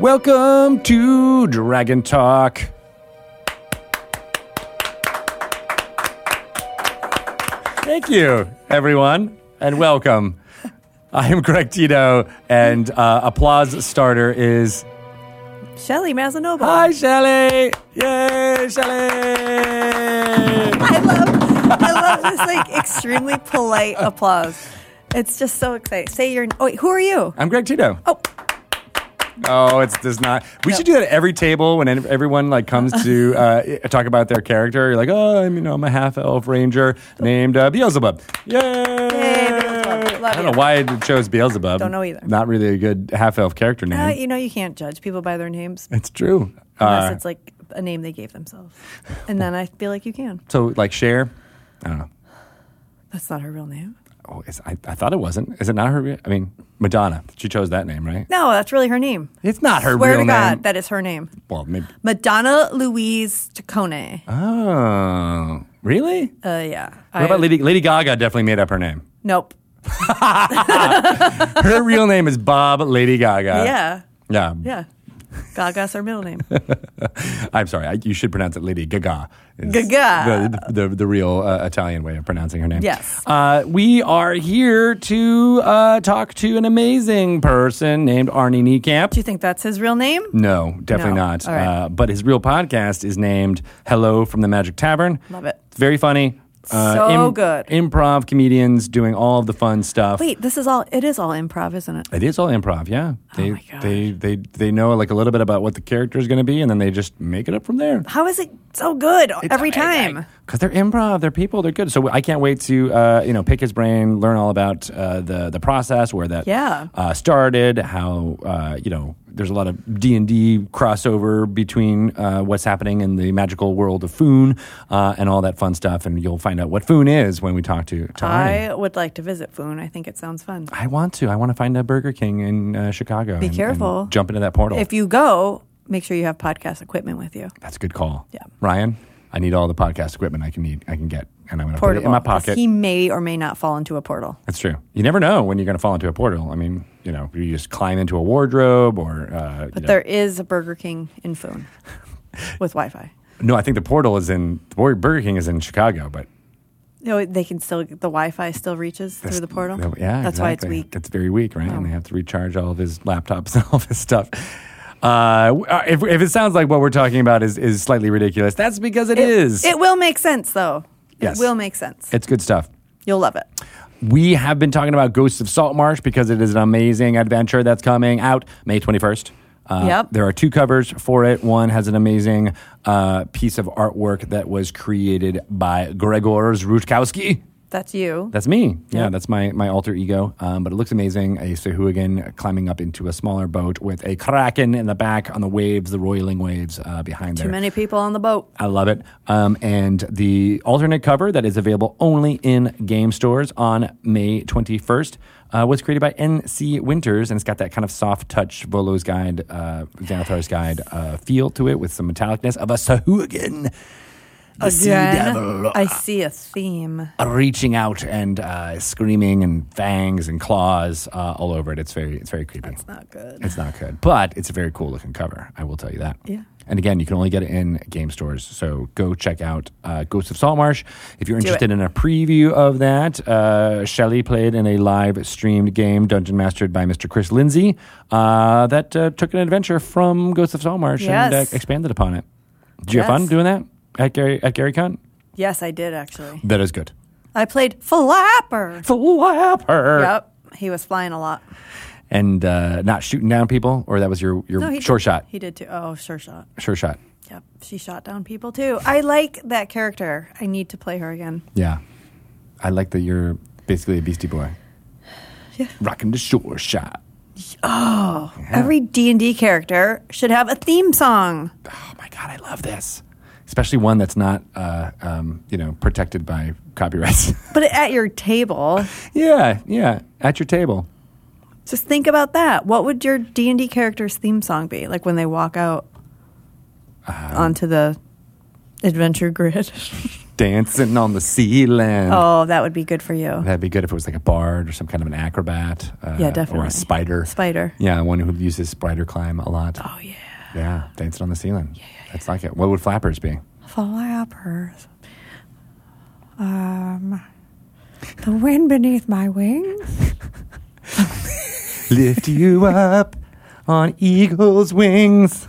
Welcome to Dragon Talk. Thank you, everyone, and welcome. I am Greg Tito, and uh, applause starter is Shelly Mazzanoble. Hi, Shelly! Yay, Shelly! I love, I love this like extremely polite applause. It's just so exciting. Say your. Oh wait, who are you? I'm Greg Tito. Oh, Oh, it's does not. We should do that at every table when everyone like comes to uh, talk about their character. You're like, oh, I'm you know I'm a half elf ranger named uh, Beelzebub. Yay! Beelzebub. I don't know why I chose Beelzebub. Don't know either. Not really a good half elf character name. uh, you know you can't judge people by their names it's true. unless Uh, it's like a name they gave themselves, and then I feel like you can. so like Cher. I don't know. That's not her real name. Oh, is, I, I thought it wasn't. Is it not her? I mean, Madonna. She chose that name, right? No, that's really her name. It's not her Swear real to God, that is her name. well, maybe. Madonna Louise Ciccone. Oh, really? Uh, yeah. What about Lady Lady Gaga? Definitely made up her name. Nope. Her real name is Bob Lady Gaga. yeah. Yeah. Yeah. Gaga's her middle name. I'm sorry. I, you should pronounce it Lady Gaga. Gaga. The, the, the real uh, Italian way of pronouncing her name. Yes. Uh, we are here to uh, talk to an amazing person named Arnie Niekamp. Do you think that's his real name? No, definitely No. not. All right. Uh, but his real podcast is named Hello from the Magic Tavern. Love it. It's very funny. Uh, So good. Improv comedians doing all of the fun stuff. Wait, this is all. It is all improv, isn't it? It is all improv, yeah. They, Oh my gosh. they they they know like a little bit about what the character is going to be, and then they just make it up from there. How is it so good every time? because they're improv, they're people, they're good. So I can't wait to uh, you know pick his brain, learn all about uh, the the process, where that Yeah. uh, started, how uh, you know there's a lot of D and D crossover between uh, what's happening in the magical world of Foon uh, and all that fun stuff, and you'll find out what Foon is when we talk to to Arnie. I would like to visit Foon. I think it sounds fun. I want to. I want to find a Burger King in uh, Chicago. Be and- careful. and jump into that portal. If you go, make sure you have podcast equipment with you. That's a good call. Yeah. Ryan, I need all the podcast equipment I can need. I can get, and I'm going to put it in my pocket. He may or may not fall into a portal. That's true. You never know when you're going to fall into a portal. I mean, you know, you just climb into a wardrobe or. Uh, But you know- there is a Burger King in Foon with Wi-Fi. no, I think the portal is in Burger King is in Chicago, but No, they can still the Wi-Fi still reaches through the portal. Yeah, that's why it's weak. Oh. It's very weak, right? And they have to recharge all of his laptops and all of his stuff. Uh, uh, if, if it sounds like what we're talking about is, is slightly ridiculous, that's because It- it is. It will make sense though. Yes. It will make sense. it's good stuff. You'll love it. We have been talking about Ghosts of Saltmarsh because it is an amazing adventure that's coming out May 21st. Uh, Yep. There are two covers for it. One has an amazing uh, piece of artwork that was created by Gregors Rutkowski. That's you. That's me. Yeah, Yep. that's my, my alter ego. Um, but it looks amazing. A Sahuagin climbing up into a smaller boat with a kraken in the back on the waves, the roiling waves uh, behind Too there. Too many people on the boat. I love it. Um, and the alternate cover that is available only in game stores on May 21st uh, was created by NC Winters, and it's got that kind of soft touch Volo's Guide, uh, Xanathar's Guide uh, feel to it with some metallicness of a Sahuagin. The Again, devil I see a theme. uh, reaching out and uh, screaming and fangs and claws uh, all over it. It's very, it's very creepy. It's not good. It's not good, but it's a very cool looking cover. I will tell you that. Yeah. And again, you can only get it in game stores. So go check out uh, Ghosts of Saltmarsh. If you're Do interested it. in a preview of that, uh, Shelly played in a live streamed game, Dungeon Mastered by Mr. Chris Lindsay, uh, that uh, took an adventure from Ghosts of Saltmarsh and uh, expanded upon it. Did you have fun doing that at Gary at GaryCon? Yes, I did actually. That is good. I played Flapper. Flapper. Yep, he was flying a lot. And uh, not shooting down people, or that was your, your No, sure shot. He did too. Oh, sure shot. Sure shot. Yep, she shot down people too. I like that character. I need to play her again. Yeah. I like that you're basically a Beastie Boy. Yeah. Rocking the shore shot. Oh. Every D and D character should have a theme song. Oh my God, I love this. Especially one that's not, uh, um, you know, protected by copyrights. But at your table, yeah, yeah. At your table. just think about that. What would your D and D character's theme song be? Like when they walk out Um, onto the adventure grid. dancing on the ceiling. Oh, that would be good for you. That'd be good if it was like a bard or some kind of an acrobat. Uh, Yeah, Or a spider. Spider. Yeah, one who uses spider climb a lot. Oh yeah. Yeah, dancing on the ceiling. That's like it. What would flappers be? Flappers. Um, the wind beneath my wings. Lift you up on eagle's wings.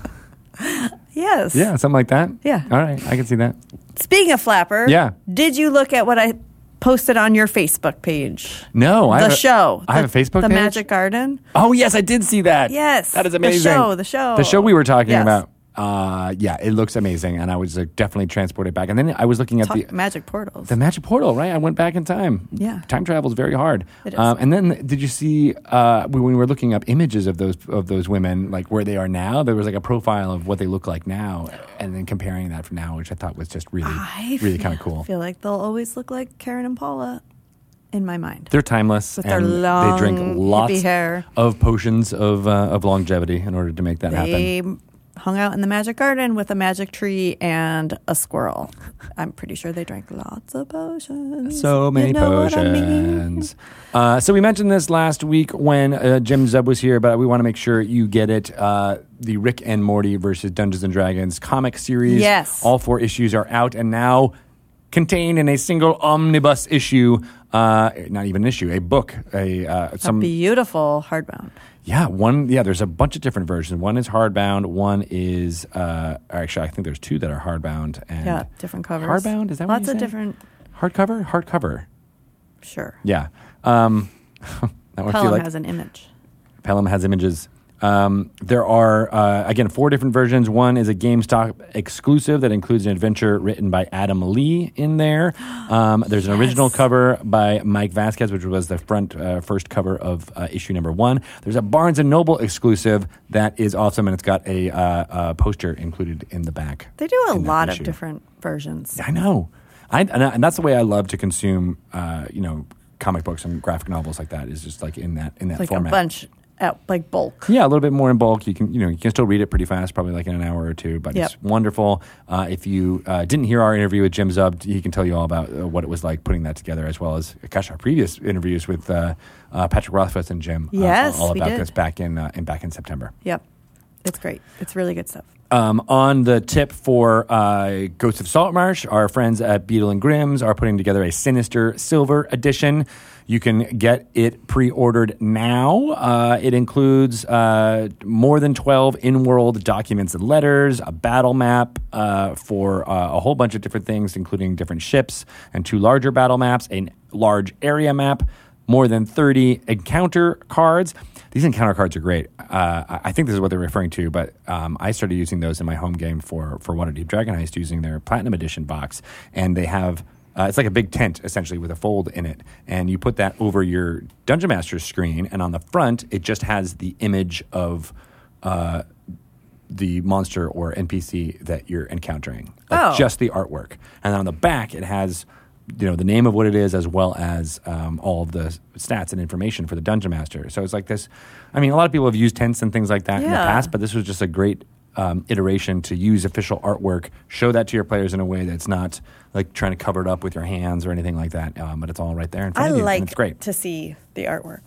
Yes. Yeah, something like that. Yeah. All right, I can see that. Speaking of flapper. Yeah. Did you look at what I posted on your Facebook page? No, I the have a- show. I have The- a Facebook page. The page? Magic Garden. Oh yes, I did see that. Yes, that is amazing. the show, the show. the show we were talking Yes. about. Uh, yeah, it looks amazing, and I was uh, definitely transported back. And then I was looking at Talk the magic portals. the magic portal. Right, I went back in time. Yeah. time travel is very hard. It is. Um, and then did you see uh, when we were looking up images of those of those women, like where they are now? There was like a profile of what they look like now, and then comparing that from now, which I thought was just really I really kind of cool. I feel like they'll always look like Karen and Paula in my mind. They're timeless, With their long, they drink lots hair. of potions of uh, of longevity in order to make that happen. Hung out in the magic garden with a magic tree and a squirrel. I'm pretty sure they drank lots of potions. So many You know what I mean? potions. uh, so we mentioned this last week when uh, Jim Zub was here, but we want to make sure you get it. Uh, the Rick and Morty versus Dungeons and Dragons comic series. Yes. all four issues are out and now contained in a single omnibus issue. Uh, not even an issue, a book. A uh, A some beautiful hardbound. Yeah, one. Yeah, there's a bunch of different versions. One is hardbound. One is uh, actually, I think there's two that are hardbound. And Yeah, different covers. Hardbound is that lots of say? different. hardcover? Hardcover. Sure. Yeah. Um, that one I feel Pelham like has an image. Pelham has images. Um, there are uh, again four different versions. One is a GameStop exclusive that includes an adventure written by Adam Lee in there. Um, there's an original cover by Mike Vasquez, which was the front uh, first cover of uh, issue number one. There's a Barnes and Noble exclusive that is awesome, and it's got a, uh, a poster included in the back. They do a lot of different versions. I know. I, and, I- and that's the way I love to consume, uh, you know, comic books and graphic novels like that. Is just like in that in that like format. a bunch at like bulk. Yeah, a little bit more in bulk. You can, you know, you can still read it pretty fast, probably like in an hour or two. But Yep. it's wonderful. Uh, if you uh, didn't hear our interview with Jim Zub, he can tell you all about uh, what it was like putting that together, as well as gosh, our previous interviews with uh, uh, Patrick Rothfuss and Jim. uh, Yes, all we about did. this back in uh, in back in September. Yep. It's great. It's really good stuff. Um, on the tip for uh, Ghosts of Saltmarsh, our friends at Beadle and Grimm's are putting together a Sinister Silver Edition. You can get it pre-ordered now. Uh, it includes uh, more than twelve in-world documents and letters, a battle map uh, for uh, a whole bunch of different things, including different ships and two larger battle maps, a large area map, more than thirty encounter cards. These encounter cards are great. Uh, I I think this is what they're referring to, but um, I started using those in my home game for for Waterdeep Dragon Heist using their Platinum Edition box, and they have. Uh, it's like a big tent essentially with a fold in it, and you put that over your Dungeon Master's screen, and on the front it just has the image of uh, the monster or NPC that you're encountering, like Oh. just the artwork, and then on the back it has you know the name of what it is as well as um, all of the stats and information for the dungeon master. So it's like this. I mean, a lot of people have used tents and things like that in the past, but this was just a great um, iteration to use official artwork, show that to your players in a way that's not like trying to cover it up with your hands or anything like that. Um, but it's all right there in front I of you, and like it's great. to see the artwork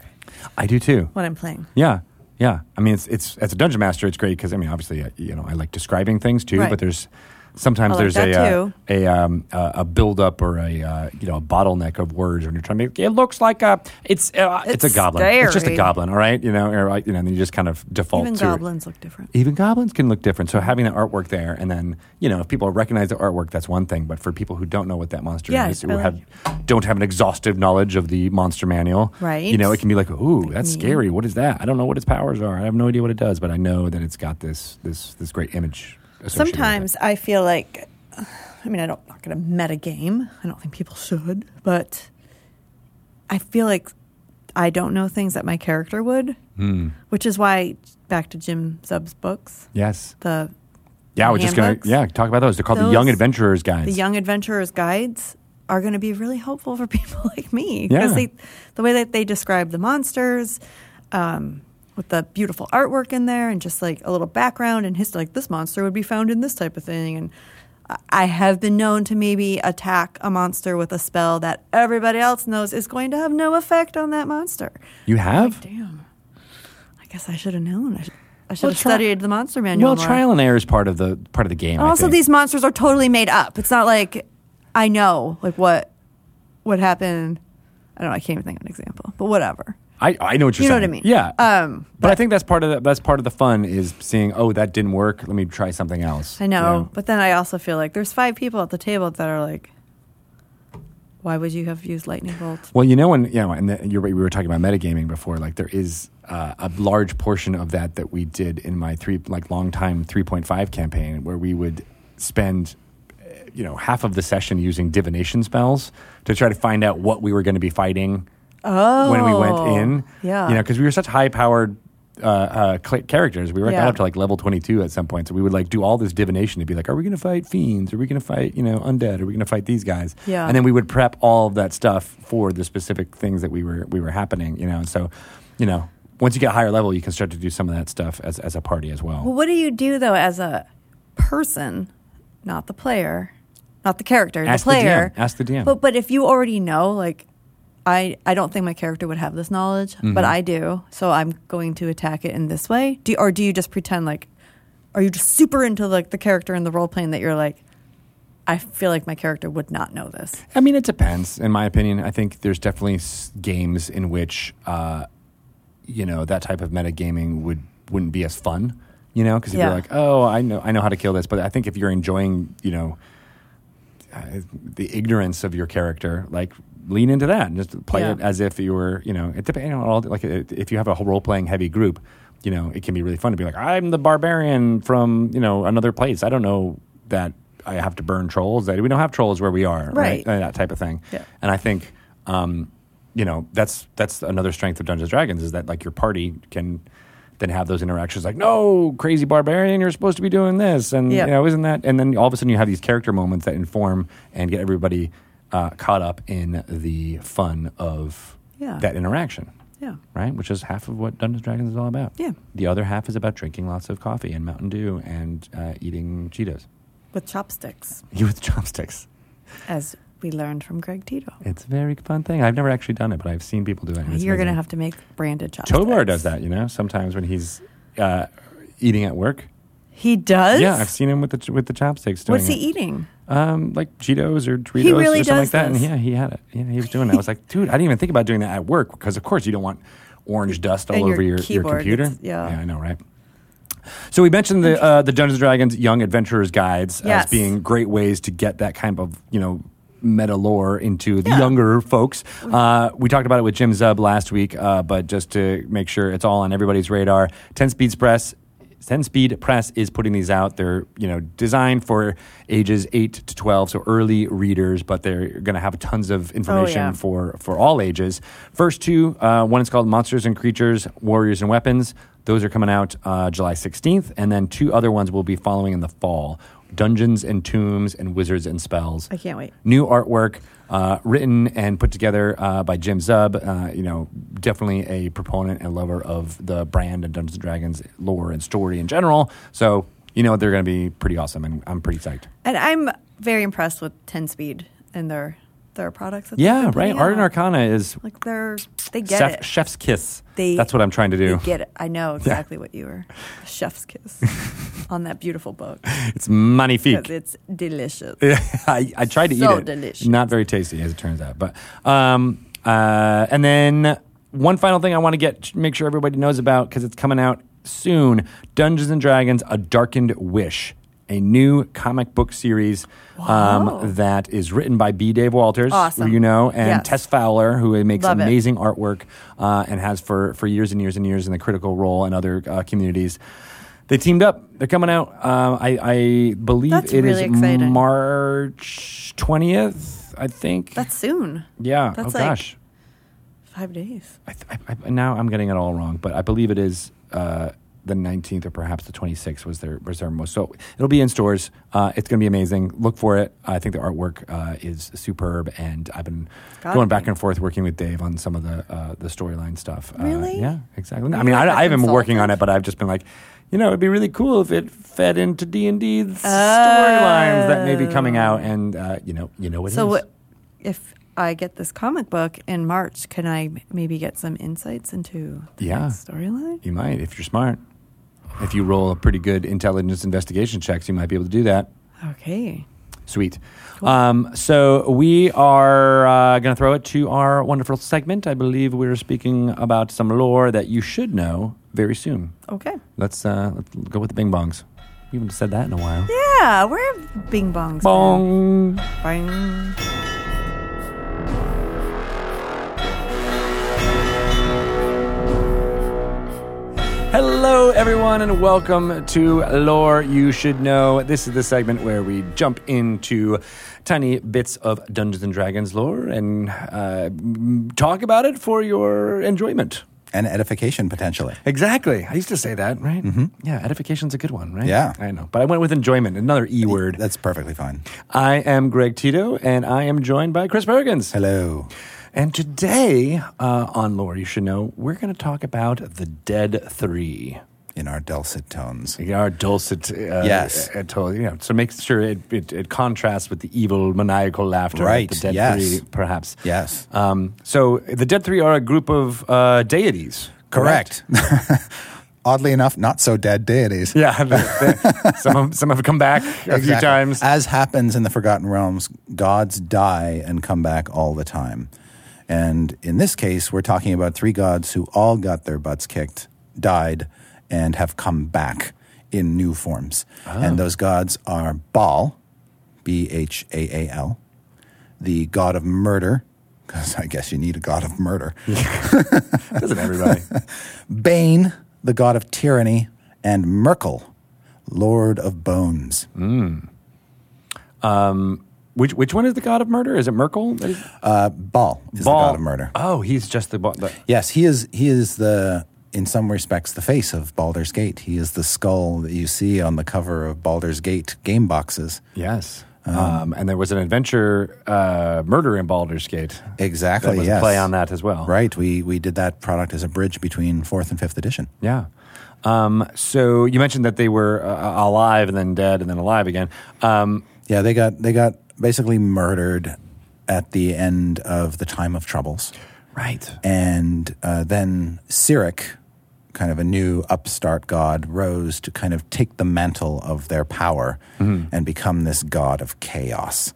I do too. when I'm playing. Yeah, yeah. I mean, it's it's as a dungeon master, it's great because I mean, obviously, uh, you know, I like describing things too. Right. But there's sometimes like there's that a uh, a um, a a build up or a uh, you know a bottleneck of words when you're trying to make it looks like a it's uh, it's, a It's goblin. It's just a goblin, all right. You know, or you know, and then you just kind of default to Even to goblins look different. even goblins can look different. So having the artwork there, and then you know, if people recognize the artwork, that's one thing. But for people who don't know what that monster Yeah, is, who like- have don't have an exhaustive knowledge of the monster manual, Right. You know, it can be like, ooh, that's scary. What is that? I don't know what its powers are. I have no idea what it does, but I know that it's got this this this great image. Associated with it. Sometimes I feel like, I mean, I don't, I'm not going to meta game. I don't think people should, but I feel like I don't know things that my character would, Hmm. which is why back to Jim Zub's books, Yes. the Yeah, we're just gonna yeah talk about those. They're called the Young Adventurers Guides. the young adventurers guides are going to be really helpful for people like me because they the way that they describe the monsters um, with the beautiful artwork in there and just like a little background and history like this monster would be found in this type of thing and I- have been known to maybe attack a monster with a spell that everybody else knows is going to have no effect on that monster. You have? Damn. I guess I should have known. I should, I should Well, have tri- studied the monster manual. Well, more. trial and error is part of the part of the game. I also, these monsters are totally made up. It's not like I know like what what happened. I don't know. I can't even think of an example, but whatever. I, I know what you're You know saying. what I mean? Yeah. Um, but, I think that's part of the, that's part of the fun is seeing oh that didn't work. Let me try something else. I know, You but then I also feel like there's five people at the table that are like, why would you have used lightning bolt? Well, you know, when you know, and the, you're right. We were talking about metagaming before. Like there is uh, a large portion of that that we did in my three like long time 3.5 campaign, where we would spend you know half of the session using divination spells to try to find out what we were going to be fighting Oh, when we went in. yeah. you know, because we were such high powered. Uh, uh, cl- characters. We were Yeah. got up to like level twenty two at some point, so we would like do all this divination to be like, are we going to fight fiends? Are we going to fight you know undead? Are we going to fight these guys? Yeah. and then we would prep all of that stuff for the specific things that we were we were happening. You know, and so you know once you get higher level, you can start to do some of that stuff as as a party as well. Well, what do you do though as a person, not the player, not the character, Ask the the player? DM. Ask the DM. But but if you already know, like, I I don't think my character would have this knowledge, Mm-hmm. but I do, so I'm going to attack it in this way. Do or do you just pretend like, are you just super into like the character and the role playing that you're like? I feel like my character would not know this. I mean, it depends. In my opinion, I think there's definitely s- games in which, uh, you know, that type of metagaming would wouldn't be as fun. You know, because if Yeah. you're like, oh, I know, I know how to kill this, but I think if you're enjoying, you know, uh, the ignorance of your character, like lean into that and just play Yeah. it as if you were, you know, it depends on all. Like, if you have a role playing heavy group, you know, it can be really fun to be like, I'm the barbarian from you know another place. I don't know that I have to burn trolls. That we don't have trolls where we are, Right. Uh, that type of thing. Yeah. And I think, um, you know, that's that's another strength of Dungeons Dragons is that like your party can then have those interactions like, no, crazy barbarian, you're supposed to be doing this, and Yeah. you know, isn't that? And then all of a sudden you have these character moments that inform and get everybody uh, caught up in the fun of Yeah. that interaction. Yeah. Right, which is half of what Dungeons Dragons is all about. Yeah. The other half is about drinking lots of coffee and Mountain Dew and uh, eating Cheetos. With chopsticks, You with chopsticks. as we learned from Greg Tito. It's a very fun thing. I've never actually done it, but I've seen people do it. You're going to have to make branded chopsticks. Tobar does that, you know. Sometimes when he's uh, eating at work. He does? Yeah, I've seen him with the with the chopsticks. Doing What's he it. eating? Um, like Cheetos or Doritos really or something like that. And yeah, he had it. Yeah, he was doing that. I was like, dude, I didn't even think about doing that at work because, of course, you don't want orange dust all And over your, your keyboard, computer. yeah. yeah, I know, right? So we mentioned the uh, the Dungeons and Dragons Young Adventurers guides Yes. as being great ways to get that kind of you know meta lore into the Yeah. younger folks. Uh, we talked about it with Jim Zub last week, uh, but just to make sure it's all on everybody's radar, Ten Speeds Press. 10 Speed Press is putting these out. They're, you know, designed for ages 8 to 12, so early readers, but they're going to have tons of information yeah. for for all ages. First two, uh, one is called Monsters and Creatures, Warriors and Weapons. Those are coming out uh, July 16th, and then two other ones will be following in the fall: Dungeons and Tombs and Wizards and Spells. I can't wait. New artwork, uh, written and put together uh, by Jim Zub. Uh, you know, definitely a proponent and lover of the brand and Dungeons and Dragons lore and story in general. So you know they're going to be pretty awesome, and I'm pretty psyched. And I'm very impressed with 10 Speed and their their products. Yeah, right. Art and. Arcana is Like they're they get chef, it. chef's kiss. They- That's what I'm trying to do. Get it. I know exactly what you were. Chef's kiss on that beautiful book. It's magnifique. it's delicious. I, I tried to So eat it. delicious. Not very tasty, as it turns out. But um, uh, and then one final thing I want to get make sure everybody knows about because it's coming out soon: Dungeons and Dragons: A Darkened Wish. A new comic book series Wow. um, that is written by B. Dave Walters, Awesome. who you know, and Yes. Tess Fowler, who makes Love it. amazing artwork uh, and has for, for years and years and years in the Critical Role and other uh, communities. They teamed up. They're coming out. Uh, I, I believe That's it is really exciting. March twentieth. I think. That's soon. yeah. that's oh like- gosh. Five days. I, th- I, I, now I'm getting it all wrong, but I believe it is uh, the 19th or perhaps the 26th was their was their most. So it'll be in stores. Uh, it's going to be amazing. Look for it. I think the artwork uh, is superb, and I've been Gotta going back and forth working with Dave on some of the uh, the storyline stuff. Uh, Really? yeah, exactly. I You're mean, I, I haven't been working on it, but I've just been like, you know, it'd be really cool if it fed into D and D storylines that may be coming out, and uh, you know, you know what. So is. what, if I get this comic book in March, can I maybe get some insights into the Yeah. storyline? You might, if you're smart. If you roll a pretty good intelligence investigation checks, you might be able to do that. Okay. Sweet. Um, so we are uh, going to throw it to our wonderful segment. I believe we're speaking about some lore that you should know very soon. Okay. Let's, uh, let's go with the bing bongs. We haven't said that in a while. Yeah, we're Bing Bongs? Bong. been? Hello, everyone, and welcome to Lore You Should Know. This is the segment where we jump into tiny bits of Dungeons and Dragons lore and uh, talk about it for your enjoyment. and edification potentially. Exactly. I used to say that, right? Mm-hmm. Yeah, edification's a good one, right? Yeah. I know. But I went with enjoyment, another E word. That's perfectly fine. I am Greg Tito, and I am joined by Chris Perkins. Hello. And today uh, on Lore You Should Know, we're going to talk about the Dead Three. In our dulcet tones. Our dulcet, uh, Yes. uh, to- you know, so make sure it, it, it contrasts with the evil, maniacal laughter Right, of the Dead yes. Three, perhaps. Yes. Um, so the Dead Three are a group of uh, deities. Correct. Oddly enough, not so dead deities. Yeah, they- they- some of, some have come back a few Exactly. times. As happens in the Forgotten Realms, gods die and come back all the time. And in this case, we're talking about three gods who all got their butts kicked, died, and have come back in new forms. Ah. And those gods are Bhaal, B H A A L, the god of murder, because I guess you need a god of murder. Doesn't everybody? Bane, the god of tyranny, and Myrkul, lord of bones. Hmm. Um, which which one is the god of murder? Is it Myrkul? Uh, Bhaal is the god of murder. Oh, he's just the, the Yes, he is. He is the, in some respects, the face of Baldur's Gate. He is the skull that you see on the cover of Baldur's Gate game boxes. yes. Um, and there was an adventure uh, murder in Baldur's Gate. Exactly. That was yes. a play on that as well. Right. We we did that product as a bridge between fourth and fifth edition. Yeah. Um, so you mentioned that they were uh, alive and then dead and then alive again. Um, Yeah, they got they got basically murdered at the end of the time of troubles. right. And uh, then Cyric, kind of a new upstart god, rose to kind of take the mantle of their power and become this god of chaos.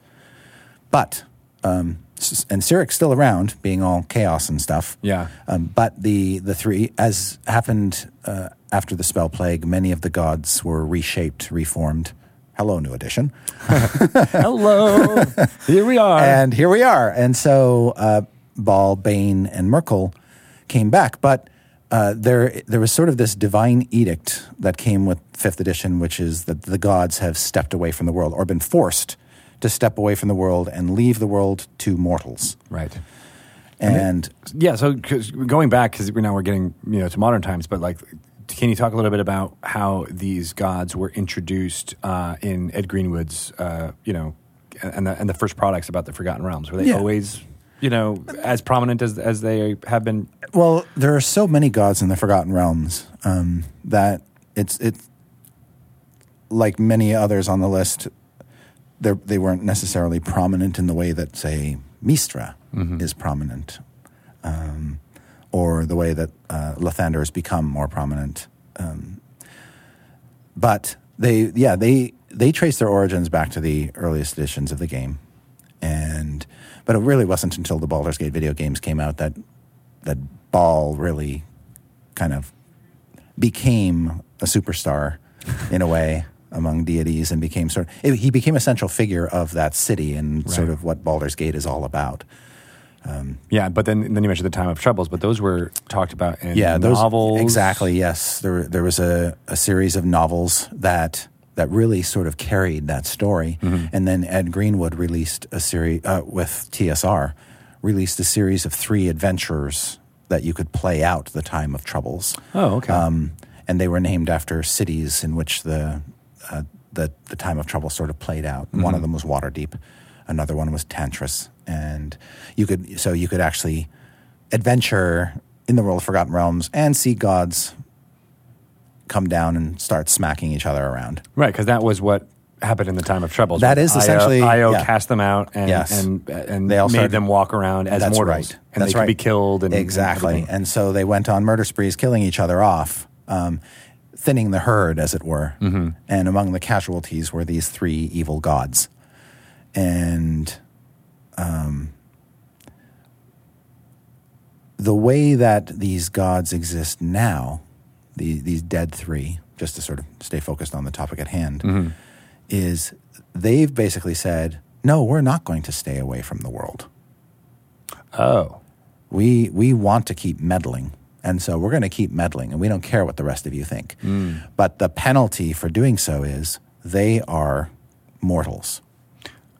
But, um, and Cyric's still around, being all chaos and stuff. Yeah. Um, but the, the three, as happened uh, after the spell plague, many of the gods were reshaped, reformed. Hello, new edition. Hello. Here we are. And here we are. And so uh, Bhaal, Bane, and Myrkul came back. But uh, there, there was sort of this divine edict that came with fifth edition, which is that the gods have stepped away from the world or been forced to step away from the world and leave the world to mortals. right. And Yeah. So 'cause going back, because now we're getting you know to modern times, but like, can you talk a little bit about how these gods were introduced uh, in Ed Greenwood's, uh, you know, and the, and the first products about the Forgotten Realms? Were they Yeah. always, you know, as prominent as as they have been? Well, there are so many gods in the Forgotten Realms um, that it's it's like many others on the list. They weren't necessarily prominent in the way that, say, Mystra is prominent, um, or the way that uh, Lathander has become more prominent. Um, but they, yeah, they they trace their origins back to the earliest editions of the game, and but it really wasn't until the Baldur's Gate video games came out that that Bhaal really kind of became a superstar in a way among deities and became sort of, he became a central figure of that city and sort of what Baldur's Gate is all about. Yeah, but then then you mentioned the Time of Troubles, but those were talked about in yeah, those novels. exactly. Yes, there there was a, a series of novels that that really sort of carried that story, Mm-hmm. and then Ed Greenwood released a series uh, with TSR, released a series of three adventures that you could play out the time of troubles. Oh, okay. Um, and they were named after cities in which the uh, the the time of trouble sort of played out. One Mm-hmm. of them was Waterdeep, another one was Tantras, and you could so you could actually adventure in the world of Forgotten Realms and see gods come down and start smacking each other around. Right, because that was what happened in the time of troubles. That is essentially- Ao, yeah. cast them out and Yes. and and They all made started- them walk around as That's mortals, right. and That's they could be killed. And exactly. And And so they went on murder sprees, killing each other off, um, thinning the herd, as it were. Mm-hmm. And among the casualties were these three evil gods. And um, the way that these gods exist now, the, these dead three, just to sort of stay focused on the topic at hand, is they've basically said, no, we're not going to stay away from the world. Oh, we we want to keep meddling and so we're going to keep meddling and we don't care what the rest of you think. But the penalty for doing so is they are mortals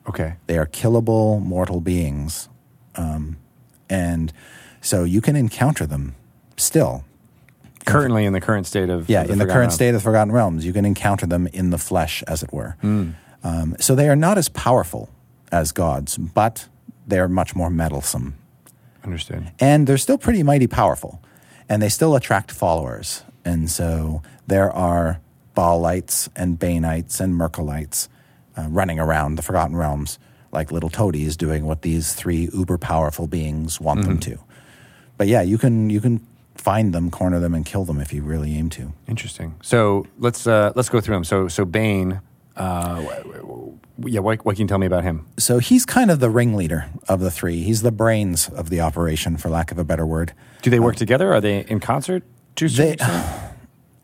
okay. they are killable mortal beings um, and so you can encounter them still Currently, in the current state of yeah of in the Forgotten current Realms. state of the forgotten realms you can encounter them in the flesh as it were um, so they are not as powerful as gods but they're much more meddlesome Understood. and they're still pretty mighty powerful and they still attract followers and so there are bhaalites and baneites and myrkulites uh, running around the forgotten realms like little toadies doing what these three uber powerful beings want them to but yeah you can you can find them corner them and kill them if you really aim to Interesting. So let's uh, let's go through them. So so Bane. Uh, yeah, what, what can you tell me about him? so he's kind of the ringleader of the three he's the brains of the operation for lack of a better word Do they work together? Are they in concert? To They-?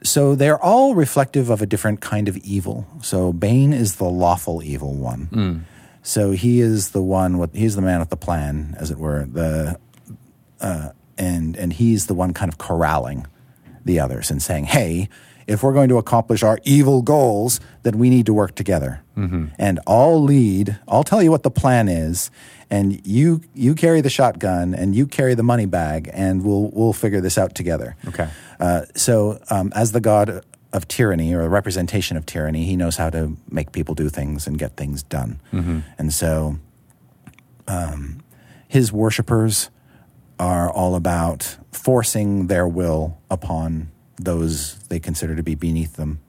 So they're all reflective of a different kind of evil. So Bane is the lawful evil one. So he is the one with he's the man with the plan, as it were. The uh, and and he's the one kind of corralling the others and saying, "Hey, if we're going to accomplish our evil goals, then we need to work together. And I'll lead. I'll tell you what the plan is, and you you carry the shotgun and you carry the money bag, and we'll we'll figure this out together." Okay. Uh, so, um, as the god of tyranny or a representation of tyranny, he knows how to make people do things and get things done. And so, um, his worshippers are all about forcing their will upon those they consider to be beneath them.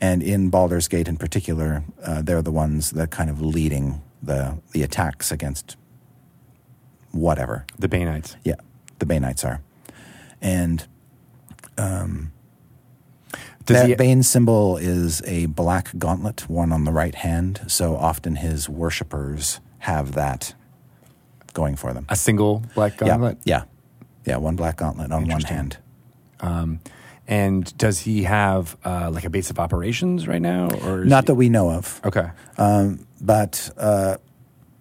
And in Baldur's Gate, in particular, uh, they're the ones that kind of leading the the attacks against whatever. The Baneites. Yeah, the Baneites are. And Does that he, Bane symbol is a black gauntlet worn on the right hand, so often his worshippers have that going for them. a single black gauntlet? Yeah, yeah, yeah, one black gauntlet on one hand. Um, and does he have uh, like a base of operations right now, or Not he- that we know of, Okay. um, but uh,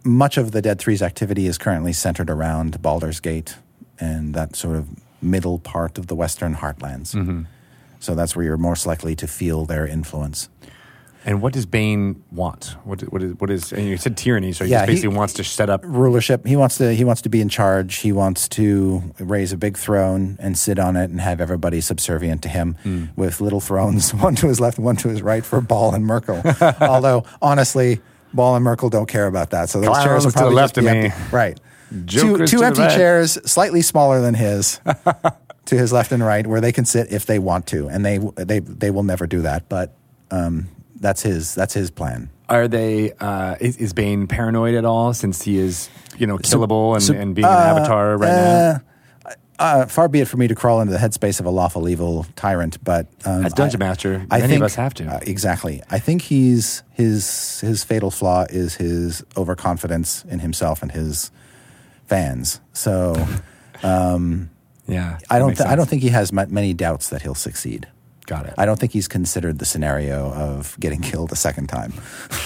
much of the Dead Three's activity is currently centered around Baldur's Gate and that sort of middle part of the Western Heartlands. Mm-hmm. So that's where you're most likely to feel their influence. And what does Bane want? What what is what is? And you said tyranny, so he Yeah, just he- basically wants to set up. rulership. He wants to. He wants to be in charge. He wants to raise a big throne and sit on it and have everybody subservient to him, Hmm. with little thrones, one to his left, and one to his right for Bhaal and Myrkul. Although honestly, Bhaal and Myrkul don't care about that. So those Clowns chairs will to the left of me. empty. Right. Jokers two to empty chairs, slightly smaller than his. to his left and right, where they can sit if they want to, and they they they will never do that. But um, that's his that's his plan. Are they? Uh, is, is Bane paranoid at all? Since he is, you know, killable and, so- and being an avatar right now. Uh, uh, far be it for me to crawl into the headspace of a lawful evil tyrant, but um, As Dungeon I- Master, I many think, of us have to. uh, exactly. I think he's his his fatal flaw is his overconfidence in himself and his fans. So yeah, I don't th- I don't think he has ma- many doubts that he'll succeed. Got it. I don't think he's considered the scenario of getting killed a second time.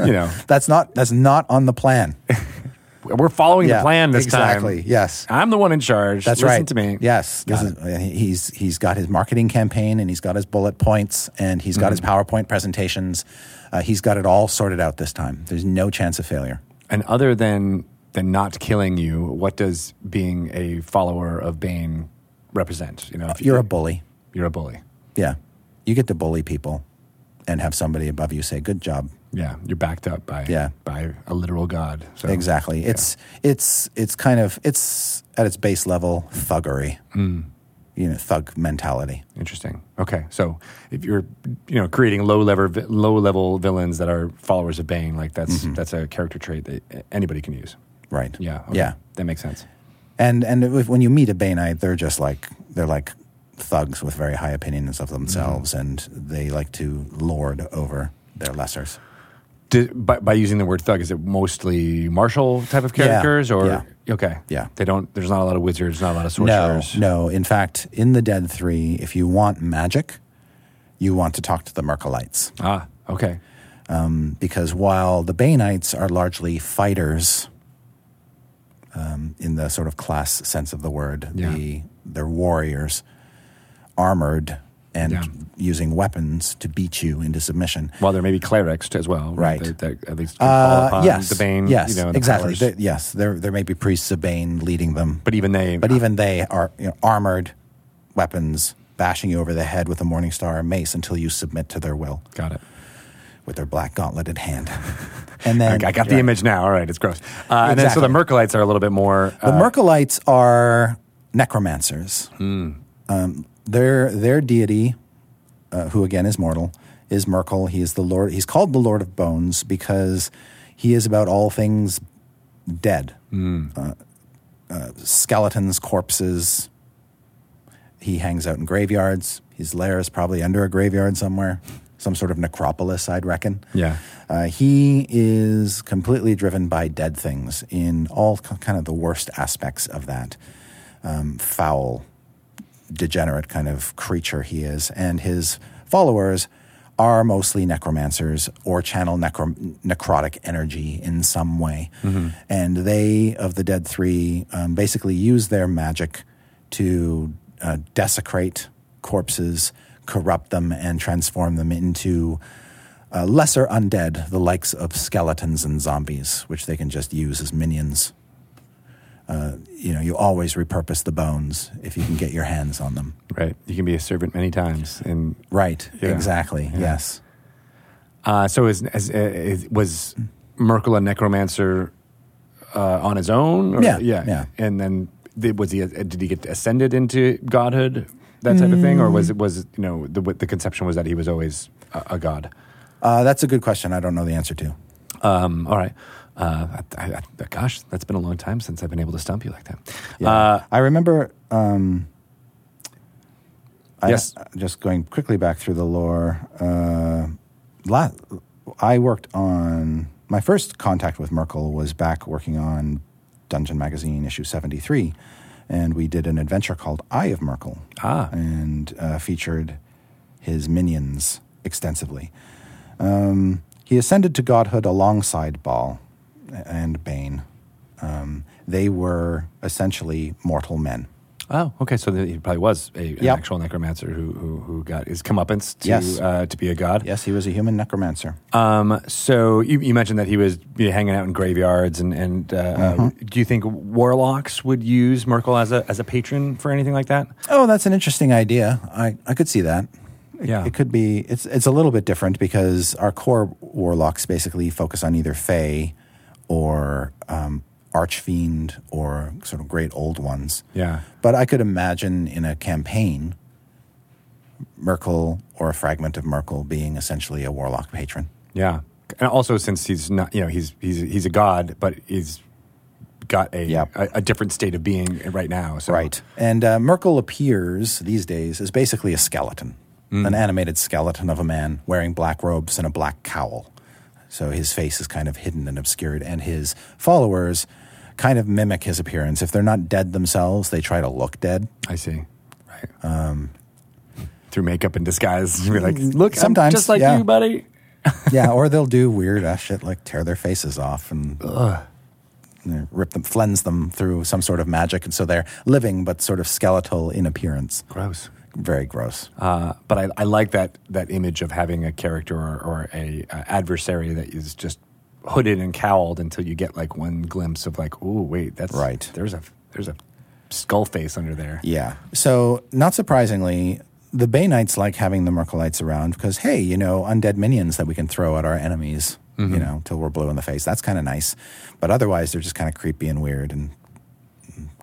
you know, That's not that's not on the plan. we're following the plan this exactly. time. Exactly. Yes. I'm the one in charge. That's Listen right. to me. Yes, is, he's he's got his marketing campaign and he's got his bullet points and he's got his Mm-hmm. PowerPoint presentations. Uh, he's got it all sorted out this time. There's no chance of failure. And other than than not killing you, what does being a follower of Bane represent? You know, if You're a bully. you're a bully. Yeah, you get to bully people and have somebody above you say, "Good job." Yeah, you're backed up by Yeah. by a literal god. So, Exactly. It's it's it's kind of it's at its base level thuggery. Mm. you know thug mentality. Interesting. Okay, so if you're you know creating low level low level villains that are followers of Bane, like that's that's a character trait that anybody can use. Right. Yeah. okay. Yeah. That makes sense. And and if, when you meet a Baneite, they're just like they're like thugs with very high opinions of themselves, Mm-hmm. and they like to lord over their lessers. Did, by, by using the word thug, is it mostly martial type of Yeah, characters, or yeah. okay? Yeah. They don't. There's not a lot of wizards, not a lot of No, sorcerers. no. In fact, in the Dead Three, if you want magic, you want to talk to the Myrkulites. Ah. Okay. um, because while the Baneites are largely fighters um, in the sort of class sense of the word, Yeah. the, they're warriors, armored and Yeah. using weapons to beat you into submission. Well, there may be clerics as well, Right. That, that at least Uh, upon yes, the Bane. yes, you know, the exactly. There- yes, there there may be priests of Bane leading them, but even they. but even they are you know, armored, weapons bashing you over the head with a morning star or mace until you submit to their will got it. with their black gauntleted hand. And then I, I got the right. image now. All right, it's gross. Uh, And then so the Exactly. Myrkulites are a little bit more. The uh, Myrkulites are necromancers. Hmm. Um, their their deity, uh, who again is mortal, is Myrkul. He is the Lord. He's called the Lord of Bones because he is about all things dead, Hmm. uh, uh, skeletons, corpses. He hangs out in graveyards. His lair is probably under a graveyard somewhere, some sort of necropolis, I'd reckon. Yeah. Uh, he is completely driven by dead things in all kind of the worst aspects of that um, foul, degenerate kind of creature he is. And his followers are mostly necromancers or channel necro- necrotic energy in some way. And they, of the Dead Three, um, basically use their magic to uh, desecrate corpses, corrupt them, and transform them into uh, lesser undead, the likes of skeletons and zombies, which they can just use as minions. Uh, you know, you always repurpose the bones if you can get your hands on them. Right. You can be a servant many times. And Right. Yeah. Exactly. Yeah. Yes. uh, so is, is, is, was Myrkul a necromancer uh, on his own? Or- Yeah, Yeah. yeah. And then did, was he? Did he get ascended into godhood? That type of thing, or was it was you know the the conception was that he was always a, a god? Uh, that's a good question. I don't know the answer to. Um, all right. Uh, I, I, gosh, that's been a long time since I've been able to stump you like that. Yeah. Uh, I remember. Um, I- Yes. just going quickly back through the lore. Uh, la- I worked on my first contact with Myrkul was back working on Dungeon Magazine issue seventy three, and we did an adventure called Eye of Myrkul. Ah. and uh, featured his minions extensively. Um, he ascended to godhood alongside Bhaal and Bane. Um, they were essentially mortal men. Oh, okay. So he probably was a, an actual necromancer who, who who got his comeuppance to Yes. uh, to be a god. Yes, he was a human necromancer. Um, so you, you mentioned that he was hanging out in graveyards, and and uh, Mm-hmm. uh, do you think warlocks would use Myrkul as a as a patron for anything like that? Oh, that's an interesting idea. I, I could see that. It, Yeah. it could be. It's it's a little bit different because our core warlocks basically focus on either Fey or um, Archfiend or sort of great old ones. Yeah. But I could imagine in a campaign, Myrkul or a fragment of Myrkul being essentially a warlock patron. Yeah, and also since he's not, you know, he's he's he's a god, but he's got a Yep. a, a different state of being right now. So. Right. And uh, Myrkul appears these days as basically a skeleton, an animated skeleton of a man wearing black robes and a black cowl. So his face is kind of hidden and obscured, and his followers kind of mimic his appearance. If they're not dead themselves, they try to look dead. I see. Right. Um, Through makeup and disguise, be like, look, I'm Sometimes, just like yeah. you, buddy. yeah, or they'll do weird ass shit like tear their faces off and know, rip them, cleanse them through some sort of magic, and so they're living but sort of skeletal in appearance. Gross. Very gross. Uh, but I, I like that that image of having a character or, or a uh, adversary that is just hooded and cowled until you get like one glimpse of like, oh wait, that's Right. There's a there's a skull face under there. Yeah. So, not surprisingly, the Baneites like having the Myrkulites around because, hey, you know, undead minions that we can throw at our enemies, you know, till we're blue in the face. That's kind of nice. But otherwise, they're just kind of creepy and weird and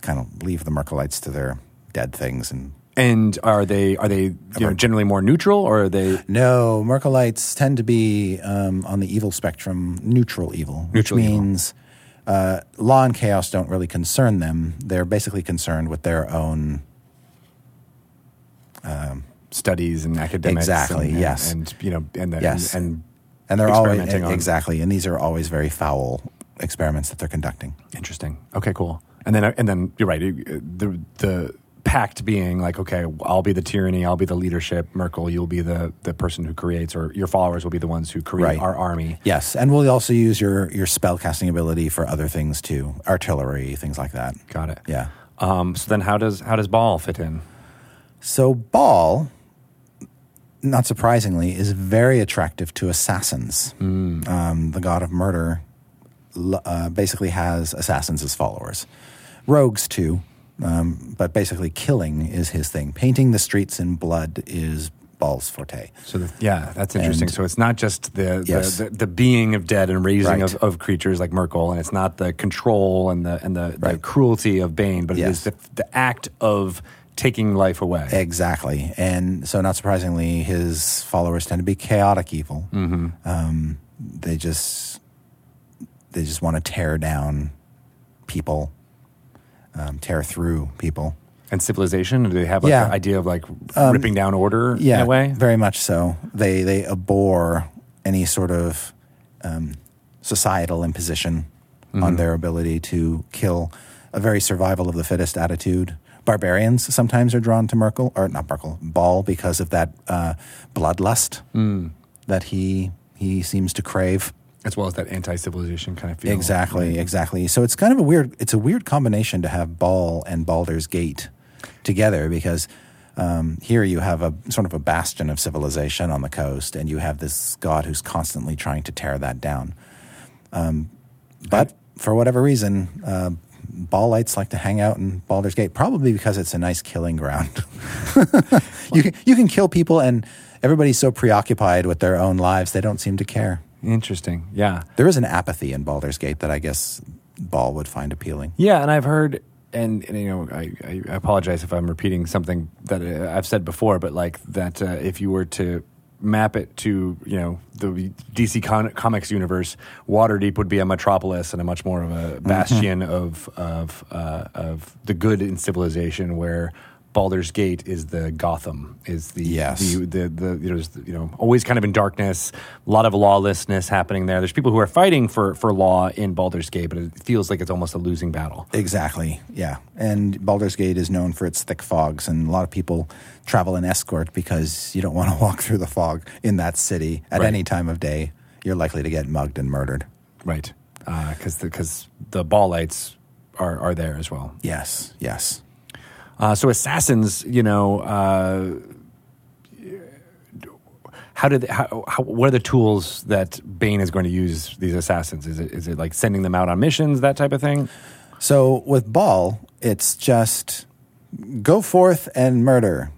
kind of leave the Myrkulites to their dead things and And are they are they you know generally more neutral or are they No, Myrkulites tend to be um, on the evil spectrum, neutral evil, which Neutral evil. means uh, law and chaos don't really concern them. They're basically concerned with their own. studies and academics? Exactly, and, yes. And you know and the, Yes. and, And they're always on- exactly, and these are always very foul experiments that they're conducting. Interesting. Okay, cool. And then and then you're right. The the pact being like, okay, I'll be the tyranny, I'll be the leadership. Myrkul, you'll be the the person who creates, or your followers will be the ones who create Right. our army. Yes, and we'll also use your your spell casting ability for other things too, artillery, things like that. Got it. Yeah. Um, so then, how does how does Bhaal fit in? So Bhaal, not surprisingly, is very attractive to assassins. Um, the god of murder uh, basically has assassins as followers, rogues too, um, but basically killing is his thing. Painting the streets in blood is Bhaal's forte. So the, yeah, that's interesting. And- so it's not just the, Yes. the, the the being of dead and raising Right. of, of creatures like Myrkul, and it's not the control and the and the, the cruelty of Bane, but it Yes. is the, the act of taking life away. Exactly, and so not surprisingly, his followers tend to be chaotic evil. Mm-hmm. Um, they just they just want to tear down people, um, tear through people. And civilization, do they have like Yeah. Um, the idea of like ripping down order Yeah, in a way? very much so. They they abhor any sort of um, societal imposition Mm-hmm. on their ability to kill. A very survival of the fittest attitude. Barbarians sometimes are drawn to Myrkul or not Myrkul Bhaal because of that uh, bloodlust Mm. that he he seems to crave. As well as that anti-civilization kind of feel. Exactly, exactly. So it's kind of a weird. It's a weird combination to have Bhaal and Baldur's Gate together because um, here you have a sort of a bastion of civilization on the coast, and you have this god who's constantly trying to tear that down. Um, but for whatever reason, uh, Bhaalites like to hang out in Baldur's Gate, probably because it's a nice killing ground. you can you can kill people, and everybody's so preoccupied with their own lives they don't seem to care. Interesting. Yeah. There is an apathy in Baldur's Gate that I guess Bhaal would find appealing. Yeah, and I've heard, and, and you know, I, I apologize if I'm repeating something that uh, I've said before, but like that, uh, if you were to map it to you know the DC con- Comics universe, Waterdeep would be a metropolis and a much more of a bastion of of uh, of the good in civilization, where Baldur's Gate is the Gotham, is the Yes. the the, the you know, you know always kind of in darkness, a lot of lawlessness happening there. There's people who are fighting for for law in Baldur's Gate, but it feels like it's almost a losing battle. Exactly, yeah. And Baldur's Gate is known for its thick fogs, and a lot of people travel in escort because you don't want to walk through the fog in that city at Right. any time of day. You're likely to get mugged and murdered. Right, uh, because the, cause the Bhaalites are, are there as well. Yes, yes. Uh, so assassins, you know, uh, how did they, how, how, what are the tools that Bane is going to use these assassins? Is it is it like sending them out on missions, that type of thing? So with Bhaal, it's just go forth and murder.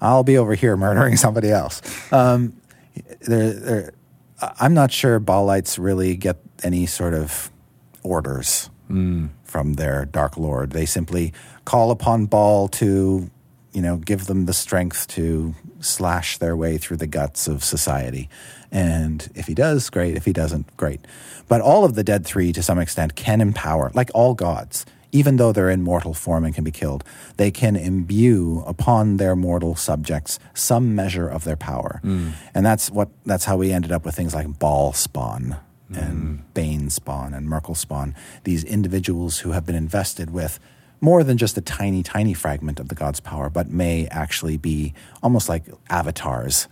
I'll be over here murdering somebody else. Um, they're, they're, I'm not sure Bhaalites really get any sort of orders from their Dark Lord. They simply call upon Bhaal to, you know, give them the strength to slash their way through the guts of society. And if he does, great. If he doesn't, great. But all of the dead three, to some extent, can empower, like all gods, even though they're in mortal form and can be killed, they can imbue upon their mortal subjects some measure of their power. Mm. And that's what that's how we ended up with things like Bhaal spawn and mm-hmm. Bane spawn and Myrkul spawn, these individuals who have been invested with more than just a tiny, tiny fragment of the god's power, but may actually be almost like avatars